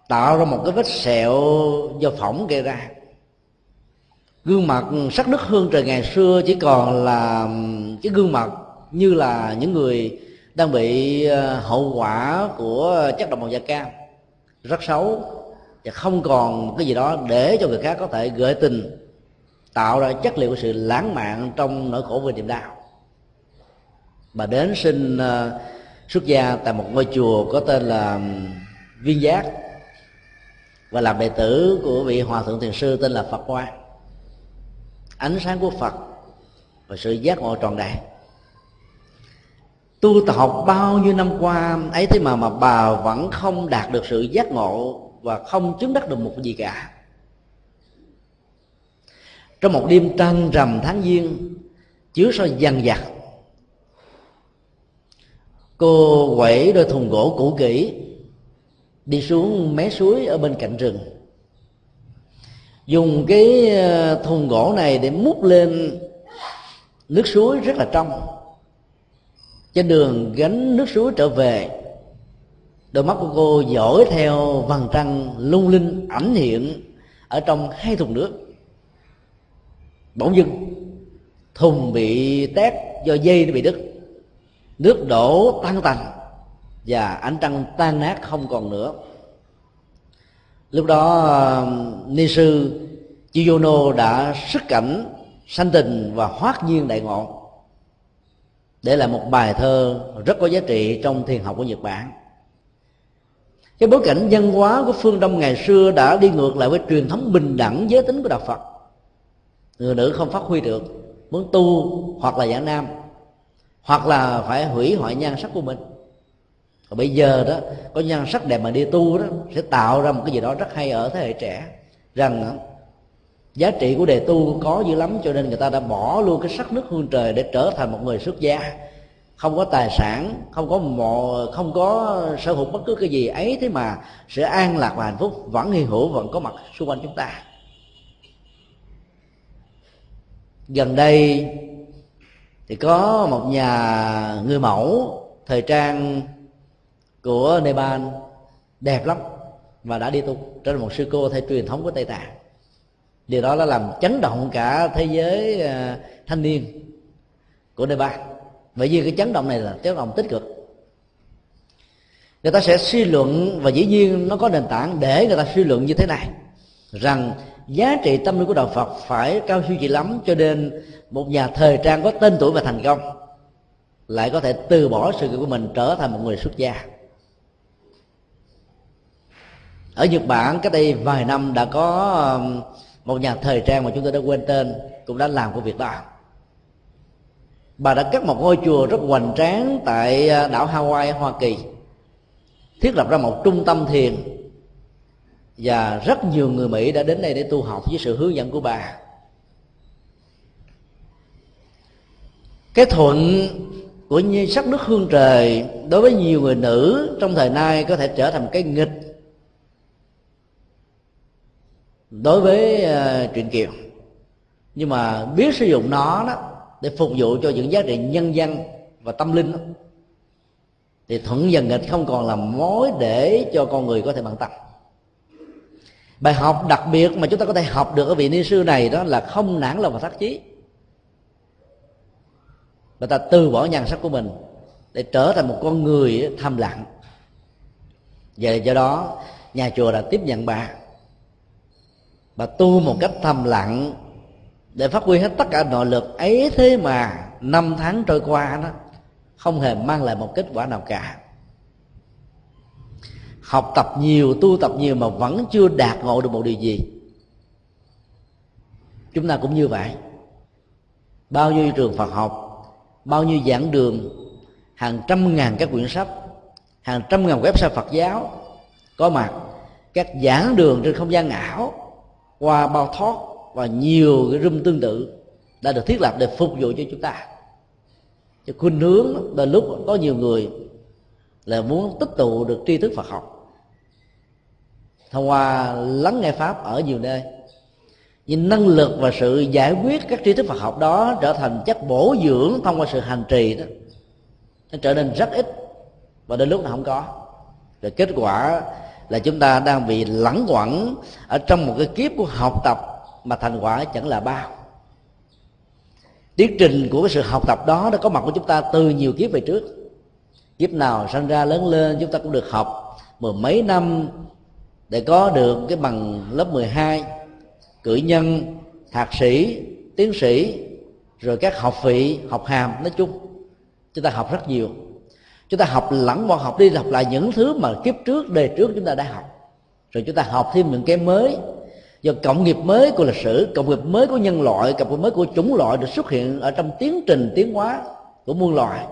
tạo ra một cái vết sẹo do phỏng gây ra. Gương mặt sắc nước hương trời ngày xưa chỉ còn là, cái gương mặt như là những người đang bị ờ, hậu quả của chất độc màu da cam rất xấu và không còn cái gì đó để cho người khác có thể gợi tình tạo ra chất liệu của sự lãng mạn trong nỗi khổ về niềm đau. Bà đến sinh uh, ờ, xuất gia tại một ngôi chùa có tên là viên giác và làm đệ tử của vị hòa thượng thiền sư tên là phật hoa. Ánh sáng của phật và sự giác ngộ tròn đầy tu tập học bao nhiêu năm qua, ấy thế mà mà bà vẫn không đạt được sự giác ngộ và không chứng đắc được một gì cả. Trong một đêm trăng rằm tháng giêng chứa soi dằn vặt. Cô quẩy đôi thùng gỗ cũ kỹ, đi xuống mé suối ở bên cạnh rừng. Dùng cái ờ, thùng gỗ này để múc lên nước suối rất là trong trên đường gánh nước suối trở về, đôi mắt của cô dõi theo vầng trăng lung linh ảnh hiện ở trong hai thùng nước. Bỗng dưng, thùng bị tét do dây nó bị đứt. Nước đổ tan tành và ánh trăng tan nát không còn nữa. Lúc đó, ni sư Chiyono đã sức cảnh sanh tình và hoát nhiên đại ngộ để là một bài thơ rất có giá trị trong thiền học của Nhật Bản. Cái bối cảnh văn hóa của phương đông ngày xưa đã đi ngược lại với truyền thống bình đẳng giới tính của đạo phật. Người nữ không phát huy được, muốn tu hoặc là giảng nam, hoặc là phải hủy hoại nhan sắc của mình. Còn bây giờ đó, có nhan sắc đẹp mà đi tu đó, sẽ tạo ra một cái gì đó rất hay ở thế hệ trẻ, rằng giá trị của đề tu có dữ lắm, cho nên người ta đã bỏ luôn cái sắc nước hương trời để trở thành một người xuất gia. Không có tài sản, không có mộ, không có sở hữu bất cứ cái gì ấy, thế mà sự an lạc và hạnh phúc vẫn hiện hữu, vẫn có mặt xung quanh chúng ta. Gần đây thì có một nhà người mẫu, thời trang của Nepal, đẹp lắm và đã đi tu, trở thành một sư cô theo truyền thống của Tây Tạng điều đó đã làm chấn động cả thế giới à, thanh niên của Nepal vậy vì cái chấn động này là chấn động tích cực. Người ta sẽ suy luận và dĩ nhiên nó có nền tảng để người ta suy luận như thế này, rằng giá trị tâm linh của đạo Phật phải cao siêu gì lắm cho nên một nhà thời trang có tên tuổi và thành công lại có thể từ bỏ sự nghiệp của mình trở thành một người xuất gia. Ở Nhật Bản, cách đây vài năm đã có um, một nhà thời trang mà chúng tôi đã quên tên cũng đã làm công việc đó à. bà đã cắt một ngôi chùa rất hoành tráng tại à, đảo Hawaii, Hoa Kỳ, thiết lập ra một trung tâm thiền. Và rất nhiều người Mỹ đã đến đây để tu học với sự hướng dẫn của bà. Cái thuận của như sắc nước hương trời đối với nhiều người nữ trong thời nay có thể trở thành cái nghịch đối với uh, truyện kiều. Nhưng mà biết sử dụng nó đó để phục vụ cho những giá trị nhân dân và tâm linh đó, thì thuận dần nghịch không còn là mối để cho con người có thể bằng tâm bài học đặc biệt mà chúng ta có thể học được ở vị ni sư này đó là không nản lòng và thắc chí. Và ta từ bỏ nhan sắc của mình để trở thành một con người thầm lặng và do đó nhà chùa đã tiếp nhận bà bà tu một cách thầm lặng để phát huy hết tất cả nội lực ấy thế mà năm tháng trôi qua đó, không hề mang lại một kết quả nào cả. Học tập nhiều, tu tập nhiều mà vẫn chưa đạt ngộ được một điều gì. Chúng ta cũng như vậy. Bao nhiêu trường phật học, bao nhiêu giảng đường, hàng trăm ngàn các quyển sách, hàng trăm ngàn website phật giáo, có mặt các giảng đường trên không gian ảo qua bao thoát và nhiều cái room tương tự đã được thiết lập để phục vụ cho chúng ta. Cho khuynh hướng đôi lúc có nhiều người là muốn tích tụ được tri thức Phật học. Thông qua lắng nghe pháp ở nhiều nơi, nhưng năng lực và sự giải quyết các tri thức Phật học đó trở thành chất bổ dưỡng thông qua sự hành trì đó. Nó trở nên rất ít và đến lúc nó không có. Rồi kết quả là chúng ta đang bị lẳng quẩn ở trong một cái kiếp của học tập mà thành quả chẳng là bao. Tiến trình của cái sự học tập đó đã có mặt của chúng ta từ nhiều kiếp về trước. Kiếp nào sinh ra lớn lên chúng ta cũng được học mười mấy năm để có được cái bằng lớp 12 cử nhân, thạc sĩ, tiến sĩ, rồi các học vị, học hàm, nói chung, chúng ta học rất nhiều chúng ta học lẫn vào học đi học lại những thứ mà kiếp trước đề trước chúng ta đã học. Rồi chúng ta học thêm những cái mới. Do cộng nghiệp mới của lịch sử, cộng nghiệp mới của nhân loại, cộng nghiệp mới của chủng loại được xuất hiện ở trong tiến trình, tiến hóa của muôn loài.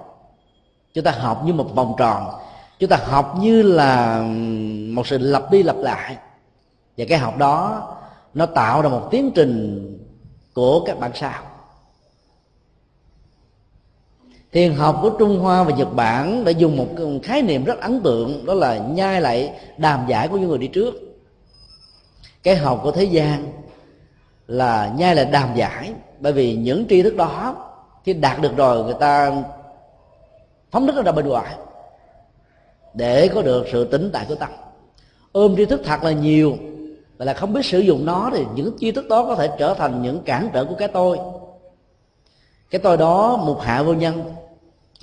Chúng ta học như một vòng tròn. Chúng ta học như là một sự lặp đi lặp lại. Và cái học đó, nó tạo ra một tiến trình của các bạn sao thiền học của trung hoa và nhật bản đã dùng một khái niệm rất ấn tượng, đó là nhai lại đàm giải của những người đi trước. Cái học của thế gian là nhai lại đàm giải, bởi vì những tri thức đó khi đạt được rồi, người ta phóng đức ra bên ngoài để có được sự tính tại của tâm ôm tri thức thật là nhiều và là không biết sử dụng nó thì những tri thức đó có thể trở thành những cản trở của cái tôi. Cái tôi đó một hạ vô nhân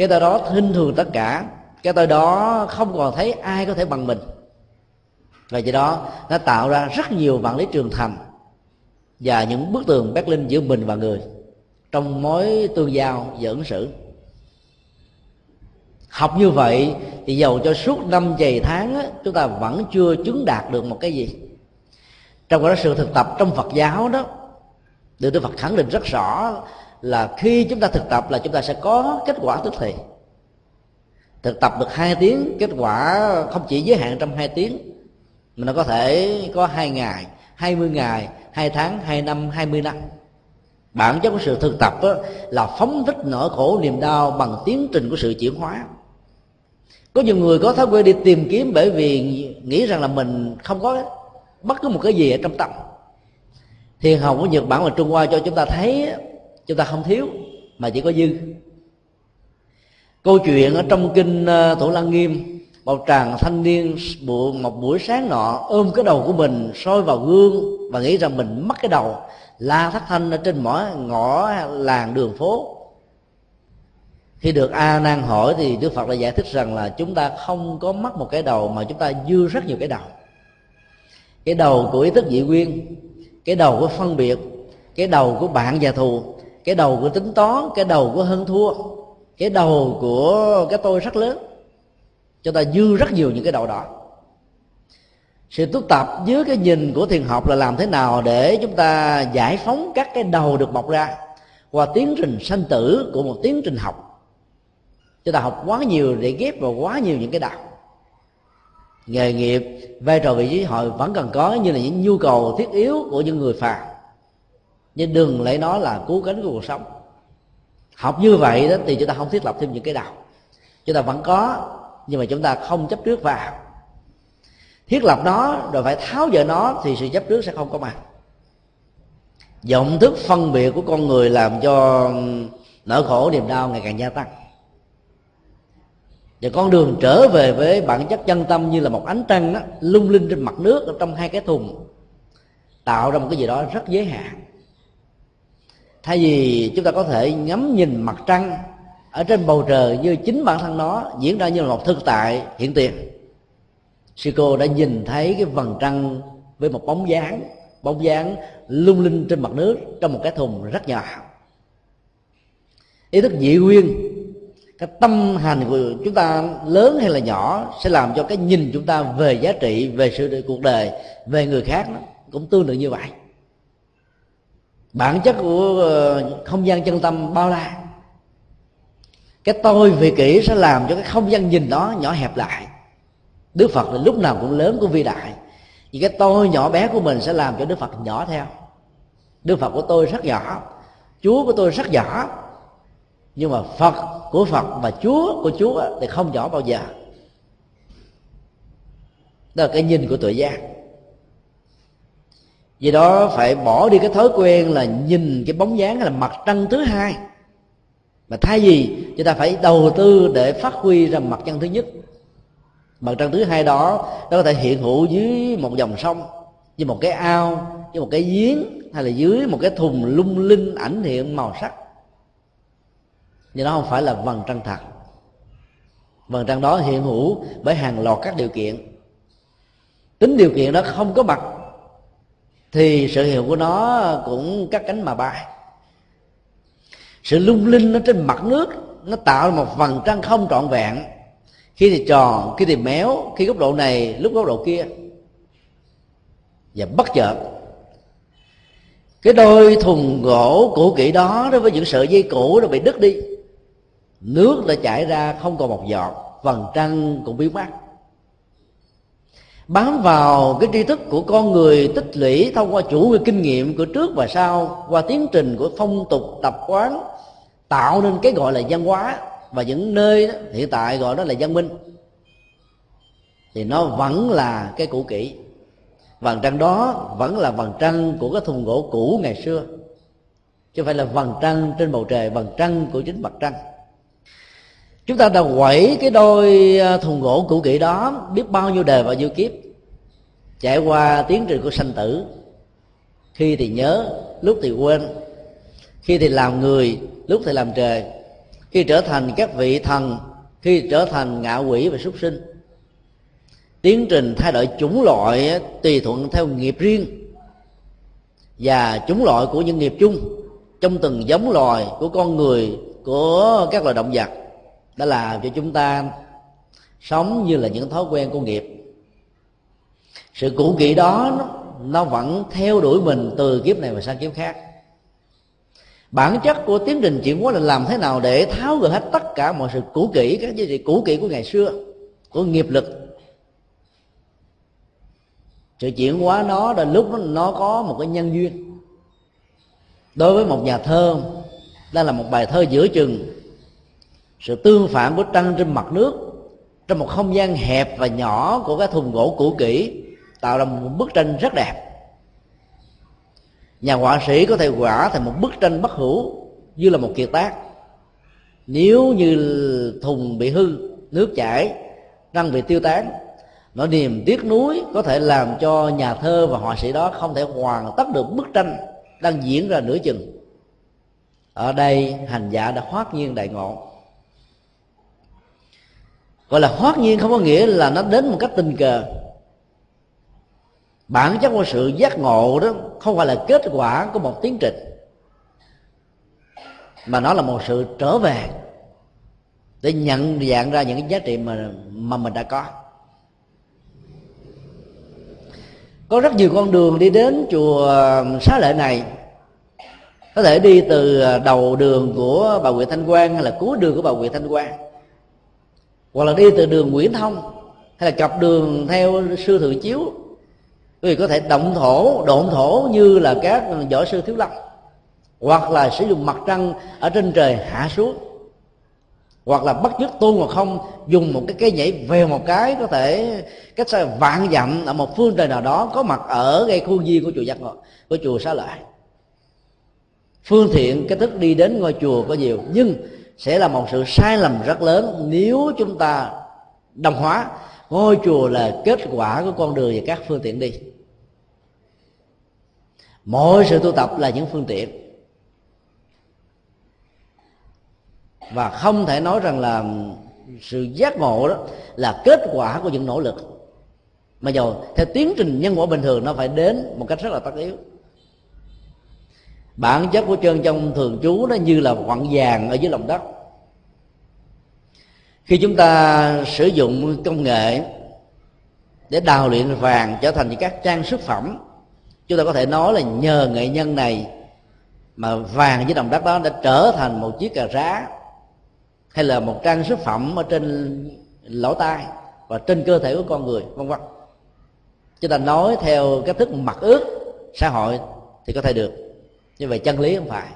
cái tôi đó thinh thường tất cả. Cái tôi đó không còn thấy ai có thể bằng mình. Và do đó nó tạo ra rất nhiều vạn lý trường thành và những bức tường Berlin giữa mình và người trong mối tương giao và ứng xử. Học như vậy thì giàu cho suốt năm vài tháng á, chúng ta vẫn chưa chứng đạt được một cái gì. Trong đó sự thực tập trong Phật giáo đó được Đức Phật khẳng định rất rõ là khi chúng ta thực tập là chúng ta sẽ có kết quả tức thì. Thực tập được hai tiếng, kết quả không chỉ giới hạn trong hai tiếng, mà nó có thể có hai ngày, hai mươi ngày, hai tháng, hai năm, hai mươi năm. Bản chất của sự thực tập là phóng thích nỗi khổ niềm đau bằng tiến trình của sự chuyển hóa. Có nhiều người có thói quen đi tìm kiếm bởi vì nghĩ rằng là mình không có bất cứ một cái gì ở trong tâm. Thiền học của nhật bản và trung hoa cho chúng ta thấy chúng ta không thiếu, mà chỉ có dư. Câu chuyện ở trong kinh ờ, tổ thủ lăng nghiêm một tràng thanh niên một buổi sáng nọ, ôm cái đầu của mình, soi vào gương và nghĩ rằng mình mất cái đầu. La thất thanh ở trên mỗi ngõ làng đường phố. Khi được a nan hỏi thì đức phật đã giải thích rằng là chúng ta không có mất một cái đầu, mà chúng ta dư rất nhiều cái đầu. Cái đầu của ý thức dị nguyên, cái đầu của phân biệt, cái đầu của bạn và thù cái đầu của tính toán, cái đầu của hơn thua. Cái đầu của cái tôi rất lớn. Cho ta dư rất nhiều những cái đầu đó. Sự tu tập dưới cái nhìn của thiền học là làm thế nào để chúng ta giải phóng các cái đầu được bọc ra qua tiến trình sanh tử của một tiến trình học. Chúng ta học quá nhiều để ghép vào quá nhiều những cái đạo. Nghề nghiệp, vai trò vị trí hội vẫn cần có, như là những nhu cầu thiết yếu của những người phàm nhưng đừng lấy nó là cứu cánh của cuộc sống. Học như vậy đó thì chúng ta không thiết lập thêm những cái đạo. Chúng ta vẫn có, nhưng mà chúng ta không chấp trước vào thiết lập nó rồi phải tháo dỡ nó thì sự chấp trước sẽ không có mặt. Vọng thức phân biệt của con người làm cho nỗi khổ niềm đau ngày càng gia tăng. Và con đường trở về với bản chất chân tâm như là một ánh trăng đó, lung linh trên mặt nước ở trong hai cái thùng, tạo ra một cái gì đó rất giới hạn thay vì chúng ta có thể ngắm nhìn mặt trăng ở trên bầu trời như chính bản thân nó diễn ra như là một thực tại hiện tiền sư cô đã nhìn thấy cái vầng trăng với một bóng dáng bóng dáng lung linh trên mặt nước trong một cái thùng rất nhỏ ý thức dị nguyên, cái tâm hành của chúng ta lớn hay là nhỏ sẽ làm cho cái nhìn chúng ta về giá trị, về sự đời, cuộc đời, về người khác nó cũng tương tự như vậy bản chất của ờ, không gian chân tâm bao la. Cái tôi vị kỷ sẽ làm cho cái không gian nhìn đó nhỏ hẹp lại. Đức phật là lúc nào cũng lớn cũng vĩ đại. Vì cái tôi nhỏ bé của mình sẽ làm cho đức phật nhỏ theo. Đức phật của tôi rất nhỏ, chúa của tôi rất nhỏ. Nhưng mà phật của phật và chúa của chúa thì không nhỏ bao giờ. Đó là cái nhìn của tuổi giác vì đó phải bỏ đi cái thói quen là nhìn cái bóng dáng là mặt trăng thứ hai. Mà thay vì chúng ta phải đầu tư để phát huy ra mặt trăng thứ nhất. Mặt trăng thứ hai đó, nó có thể hiện hữu dưới một dòng sông, như một cái ao, như một cái giếng, hay là dưới một cái thùng lung linh ảnh hiện màu sắc. Nhưng nó không phải là vầng trăng thật. Vầng trăng đó hiện hữu bởi hàng loạt các điều kiện. Tính điều kiện đó không có mặt thì sự hiệu của nó cũng cắt cánh mà bay. Sự lung linh nó trên mặt nước, nó tạo ra một vầng trăng không trọn vẹn. Khi thì tròn, khi thì méo, khi góc độ này, lúc góc độ kia. Và bất chợt, cái đôi thùng gỗ cũ kỹ đó đối với những sợi dây cũ nó bị đứt đi. Nước đã chảy ra không còn một giọt, vầng trăng cũng biến mất bám vào cái tri thức của con người tích lũy thông qua chủ nghĩa kinh nghiệm của trước và sau qua tiến trình của phong tục tập quán tạo nên cái gọi là văn hóa. Và những nơi đó, hiện tại gọi đó là văn minh. Thì nó vẫn là cái cũ kỹ. Vầng trăng đó vẫn là vầng trăng của cái thùng gỗ cũ ngày xưa. Chứ không phải là vầng trăng trên bầu trời vầng trăng của chính mặt trăng chúng ta đã quẩy cái đôi à, thùng gỗ cũ kỹ đó biết bao nhiêu đời và nhiêu kiếp. Trải qua tiến trình của sanh tử, khi thì nhớ, lúc thì quên. Khi thì làm người, lúc thì làm trời. Khi trở thành các vị thần, khi trở thành ngạ quỷ và súc sinh. Tiến trình thay đổi chủng loại tùy thuận theo nghiệp riêng. Và chủng loại của những nghiệp chung, trong từng giống loài của con người, của các loài động vật đã làm cho chúng ta sống như là những thói quen của nghiệp. Sự cũ kỹ đó nó, nó vẫn theo đuổi mình từ kiếp này và sang kiếp khác. Bản chất của tiến trình chuyển hóa là làm thế nào để tháo gỡ hết tất cả mọi sự cũ kỹ các giá trị cũ kỹ của ngày xưa của nghiệp lực. Sự chuyển hóa nó là lúc nó, nó có một cái nhân duyên. Đối với một nhà thơ đây là một bài thơ giữa chừng sự tương phản của trăng trên mặt nước, trong một không gian hẹp và nhỏ của cái thùng gỗ cũ kỹ, tạo ra một bức tranh rất đẹp. Nhà họa sĩ có thể quả thành một bức tranh bất hủ như là một kiệt tác. Nếu như thùng bị hư, nước chảy, răng bị tiêu tán, nỗi niềm tiếc nuối có thể làm cho nhà thơ và họa sĩ đó không thể hoàn tất được bức tranh đang diễn ra nửa chừng. Ở đây, hành giả đã hoát nhiên đại ngộ gọi là hoát nhiên không có nghĩa là nó đến một cách tình cờ. Bản chất của sự giác ngộ đó không phải là kết quả của một tiến trình, mà nó là một sự trở về để nhận dạng ra những cái giá trị mà mà mình đã có. Có rất nhiều con đường đi đến chùa xá lợi này. Có thể đi từ đầu đường của bà Nguyễn Thanh Quang hay là cuối đường của bà Nguyễn Thanh Quang hoặc là đi từ đường Nguyễn Thông, hay là cặp đường theo sư thượng chiếu, quý vị có thể động thổ, độn thổ như là các võ sư thiếu lâm, hoặc là sử dụng mặt trăng ở trên trời hạ xuống, hoặc là bắt chước tôn hoặc không, dùng một cái cây nhảy về một cái có thể cách xa vạn dặm ở một phương trời nào đó có mặt ở gây khuôn viên của chùa giác ngộ, của chùa xá lợi. Phương tiện cái thức đi đến ngôi chùa có nhiều, nhưng sẽ là một sự sai lầm rất lớn nếu chúng ta đồng hóa. Ngôi chùa là kết quả của con đường và các phương tiện đi. Mọi sự tu tập là những phương tiện. Và không thể nói rằng là sự giác ngộ đó là kết quả của những nỗ lực. Mà dù theo tiến trình nhân quả bình thường, nó phải đến một cách rất là tất yếu bản chất của chân trong thường trú nó như là quặng vàng ở dưới lòng đất. Khi chúng ta sử dụng công nghệ để đào luyện vàng trở thành những các trang sức phẩm, chúng ta có thể nói là nhờ nghệ nhân này mà vàng dưới đồng đất đó đã trở thành một chiếc cà rá hay là một trang sức phẩm ở trên lỗ tai và trên cơ thể của con người, vân vân. Chúng ta nói theo cách thức mặt ước xã hội thì có thể được như vậy chân lý không phải.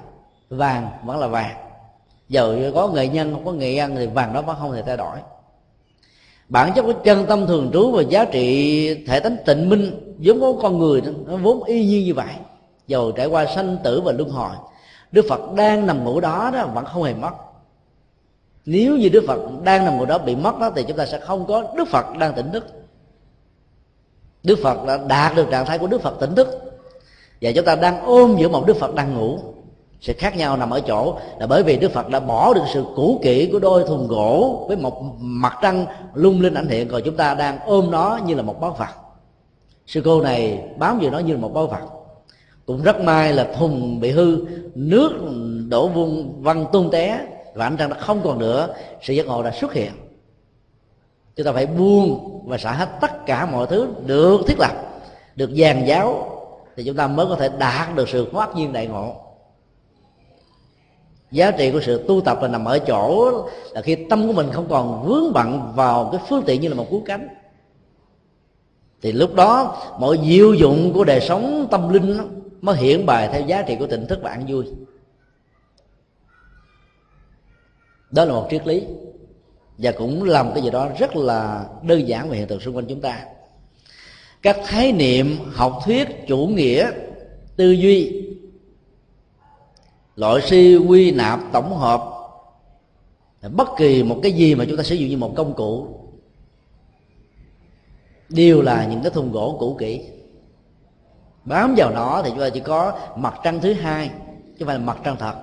Vàng vẫn là vàng. Giờ có nghệ nhân, không có nghệ ăn thì vàng đó vẫn không thể thay đổi. Bản chất của chân tâm thường trú và giá trị thể tánh tịnh minh vốn có con người, nó vốn y như như vậy. Dầu trải qua sanh tử và luân hồi, đức phật đang nằm ngủ đó đó vẫn không hề mất. Nếu như đức phật đang nằm ngủ đó bị mất đó, thì chúng ta sẽ không có đức phật đang tỉnh thức. Đức phật đã đạt được trạng thái của đức phật tỉnh thức và chúng ta đang ôm giữa một đức phật đang ngủ. Sự khác nhau nằm ở chỗ là bởi vì đức phật đã bỏ được sự cũ kỹ của đôi thùng gỗ với một mặt trăng lung linh ảnh hiện, còn chúng ta đang ôm nó như là một báu vật. Sư cô này bám vào nó như là một báu vật. Cũng rất may là thùng bị hư, nước đổ vung, văng tung té và ánh trăng đã không còn nữa. Sự giác ngộ đã xuất hiện. Chúng ta phải buông và xả hết tất cả mọi thứ được thiết lập, được dàn giáo thì chúng ta mới có thể đạt được sự thoát nhiên đại ngộ. Giá trị của sự tu tập là nằm ở chỗ là khi tâm của mình không còn vướng bận vào cái phương tiện như là một cú cánh. Thì lúc đó, mọi diệu dụng của đời sống tâm linh mới hiện bài theo giá trị của tỉnh thức và an vui. Đó là một triết lý và cũng làm cái gì đó rất là đơn giản về hiện tượng xung quanh chúng ta các khái niệm học thuyết chủ nghĩa, tư duy, loại suy quy nạp tổng hợp bất kỳ một cái gì mà chúng ta sử dụng như một công cụ, đều là những cái thùng gỗ cũ kỹ. Bám vào nó thì chúng ta chỉ có mặt trăng thứ hai, chứ không phải là mặt trăng thật.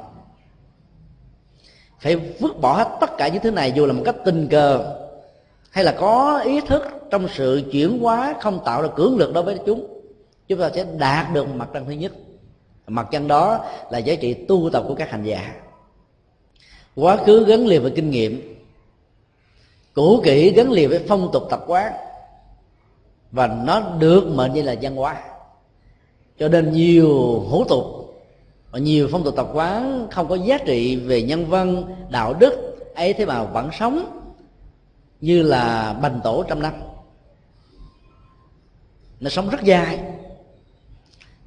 Phải vứt bỏ hết tất cả những thứ này dù là một cách tình cờ, hay là có ý thức trong sự chuyển hóa không tạo ra cưỡng lực đối với chúng chúng ta sẽ đạt được mặt trăng thứ nhất. Mặt trăng đó là giá trị tu tập của các hành giả. Quá khứ gắn liền với kinh nghiệm. Cũ kỹ gắn liền với phong tục tập quán. Và nó được mệnh như là văn hóa. Cho nên nhiều hủ tục và nhiều phong tục tập quán không có giá trị về nhân văn, đạo đức ấy thế mà vẫn sống như là bành tổ trăm năm nó sống rất dài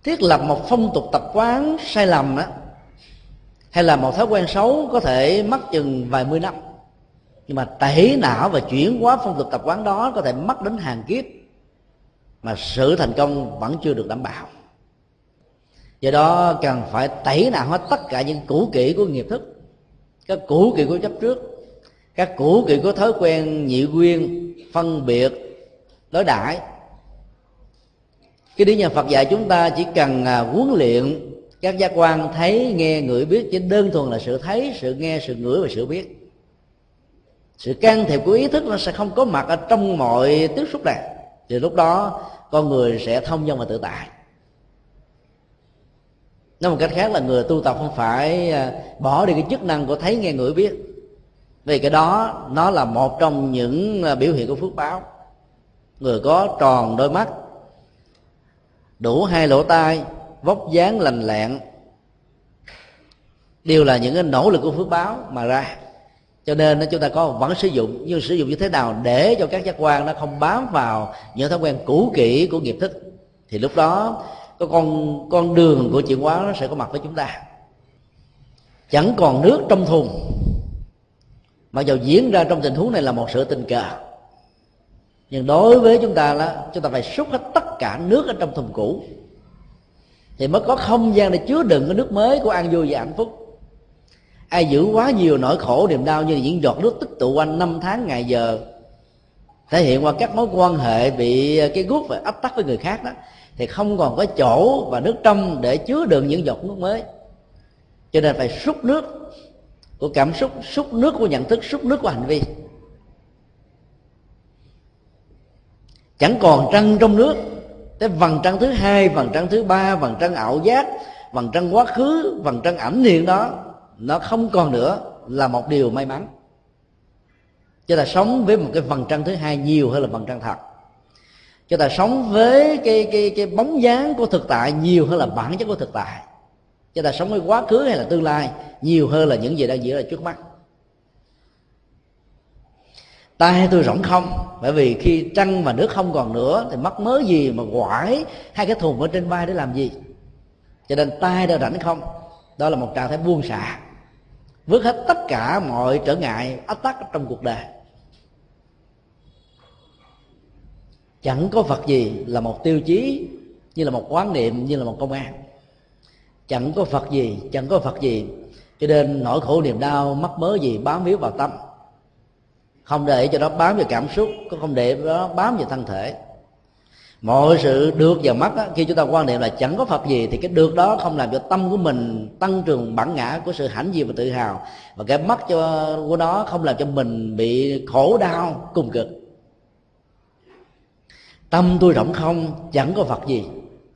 thiết lập một phong tục tập quán sai lầm á, hay là một thói quen xấu có thể mất chừng vài mươi năm. Nhưng mà tẩy não và chuyển hóa phong tục tập quán đó có thể mất đến hàng kiếp, mà sự thành công vẫn chưa được đảm bảo. Do đó cần phải tẩy não hết tất cả những cũ kỹ của nghiệp thức, các cũ kỹ của chấp trước, các cũ kỹ của thói quen nhị quyên phân biệt, đối đãi cái lý nhà phật dạy chúng ta chỉ cần à, huấn luyện, các giác quan thấy, nghe, ngửi, biết chỉ đơn thuần là sự thấy, sự nghe, sự ngửi và sự biết. Sự can thiệp của ý thức nó sẽ không có mặt ở trong mọi tiếp xúc này. Thì lúc đó, con người sẽ thông dong và tự tại. Nói một cách khác là người tu tập không phải à, bỏ đi cái chức năng của thấy, nghe, ngửi, biết. Vì cái đó, nó là một trong những à, biểu hiện của phước báo. Người có tròn đôi mắt đủ hai lỗ tai, vóc dáng lành lẹn. Đều là những cái nỗ lực của phước báo mà ra. Cho nên chúng ta có, vẫn sử dụng, nhưng sử dụng như thế nào để cho các giác quan nó không bám vào những thói quen cũ kỹ của nghiệp thức. Thì lúc đó có con con đường của chuyển hóa nó sẽ có mặt với chúng ta. Chẳng còn nước trong thùng. Mà dù diễn ra trong tình huống này là một sự tình cờ. Nhưng đối với chúng ta là, chúng ta phải xúc hết tất cả nước ở trong thùng cũ. Thì mới có không gian để chứa đựng cái nước mới của an vui và hạnh phúc. Ai giữ quá nhiều nỗi khổ niềm đau như những giọt nước tích tụ quanh năm tháng ngày giờ, thể hiện qua các mối quan hệ bị ờ, cái gút và ấp tắc với người khác đó, thì không còn có chỗ và nước trong để chứa đựng những giọt nước mới. Cho nên phải xúc nước của cảm xúc xúc nước của nhận thức xúc nước của hành vi. Chẳng còn trăng trong nước cái vầng trăng thứ hai, vầng trăng thứ ba, vầng trăng ảo giác, vầng trăng quá khứ, vầng trăng ảnh niệm đó, nó không còn nữa, là một điều may mắn. Cho ta sống với một cái vầng trăng thứ hai nhiều hơn là vầng trăng thật. Cho ta sống với cái cái cái bóng dáng của thực tại nhiều hơn là bản chất của thực tại. Cho ta sống với quá khứ hay là tương lai nhiều hơn là những gì đang diễn ra trước mắt tay tôi rỗng không? Bởi vì khi trăng và nước không còn nữa, thì mắc mớ gì mà quải hai cái thùng ở trên vai để làm gì? Cho nên tay đã rảnh không? Đó là một trạng thái buông xả, vứt hết tất cả mọi trở ngại, ách tắc trong cuộc đời. Chẳng có vật gì là một tiêu chí, như là một quán niệm, như là một công an. Chẳng có phật gì, chẳng có phật gì. Cho nên nỗi khổ niềm đau mắc mớ gì bám víu vào tâm không để cho nó bám vào cảm xúc không để nó bám vào thân thể. Mọi sự được và mất á, khi chúng ta quan niệm là chẳng có phật gì thì cái được đó không làm cho tâm của mình tăng trưởng bản ngã của sự hãnh diện và tự hào. Và cái mất cho của nó không làm cho mình bị khổ đau cùng cực. Tâm tôi rộng không chẳng có phật gì.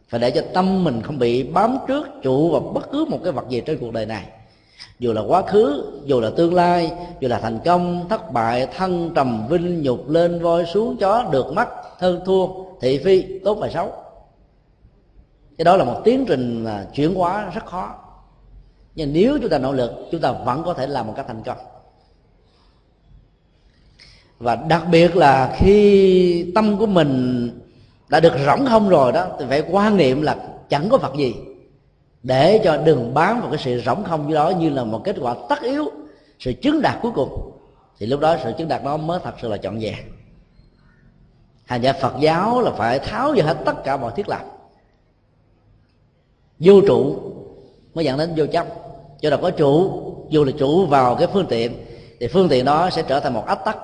Phải để cho tâm mình không bị bám trước trụ vào bất cứ một cái vật gì trên cuộc đời này dù là quá khứ, dù là tương lai, dù là thành công, thất bại thân trầm, vinh nhục, lên voi xuống chó, được mắt, hơn thua, thị phi, tốt và xấu. Cái đó là một tiến trình chuyển hóa rất khó. Nhưng nếu chúng ta nỗ lực, chúng ta vẫn có thể làm một cách thành công. Và đặc biệt là khi tâm của mình đã được rỗng không rồi đó, thì phải quan niệm là chẳng có phật gì để cho đừng bám vào cái sự rỗng không như đó như là một kết quả tất yếu, sự chứng đạt cuối cùng. Thì lúc đó sự chứng đạt đó mới thật sự là trọn vẹn. Hành giả phật giáo là phải tháo ra hết tất cả mọi thiết lập. Vô trụ mới dẫn đến vô chấp. Cho là có trụ, dù là trụ vào cái phương tiện, thì phương tiện đó sẽ trở thành một ách tắc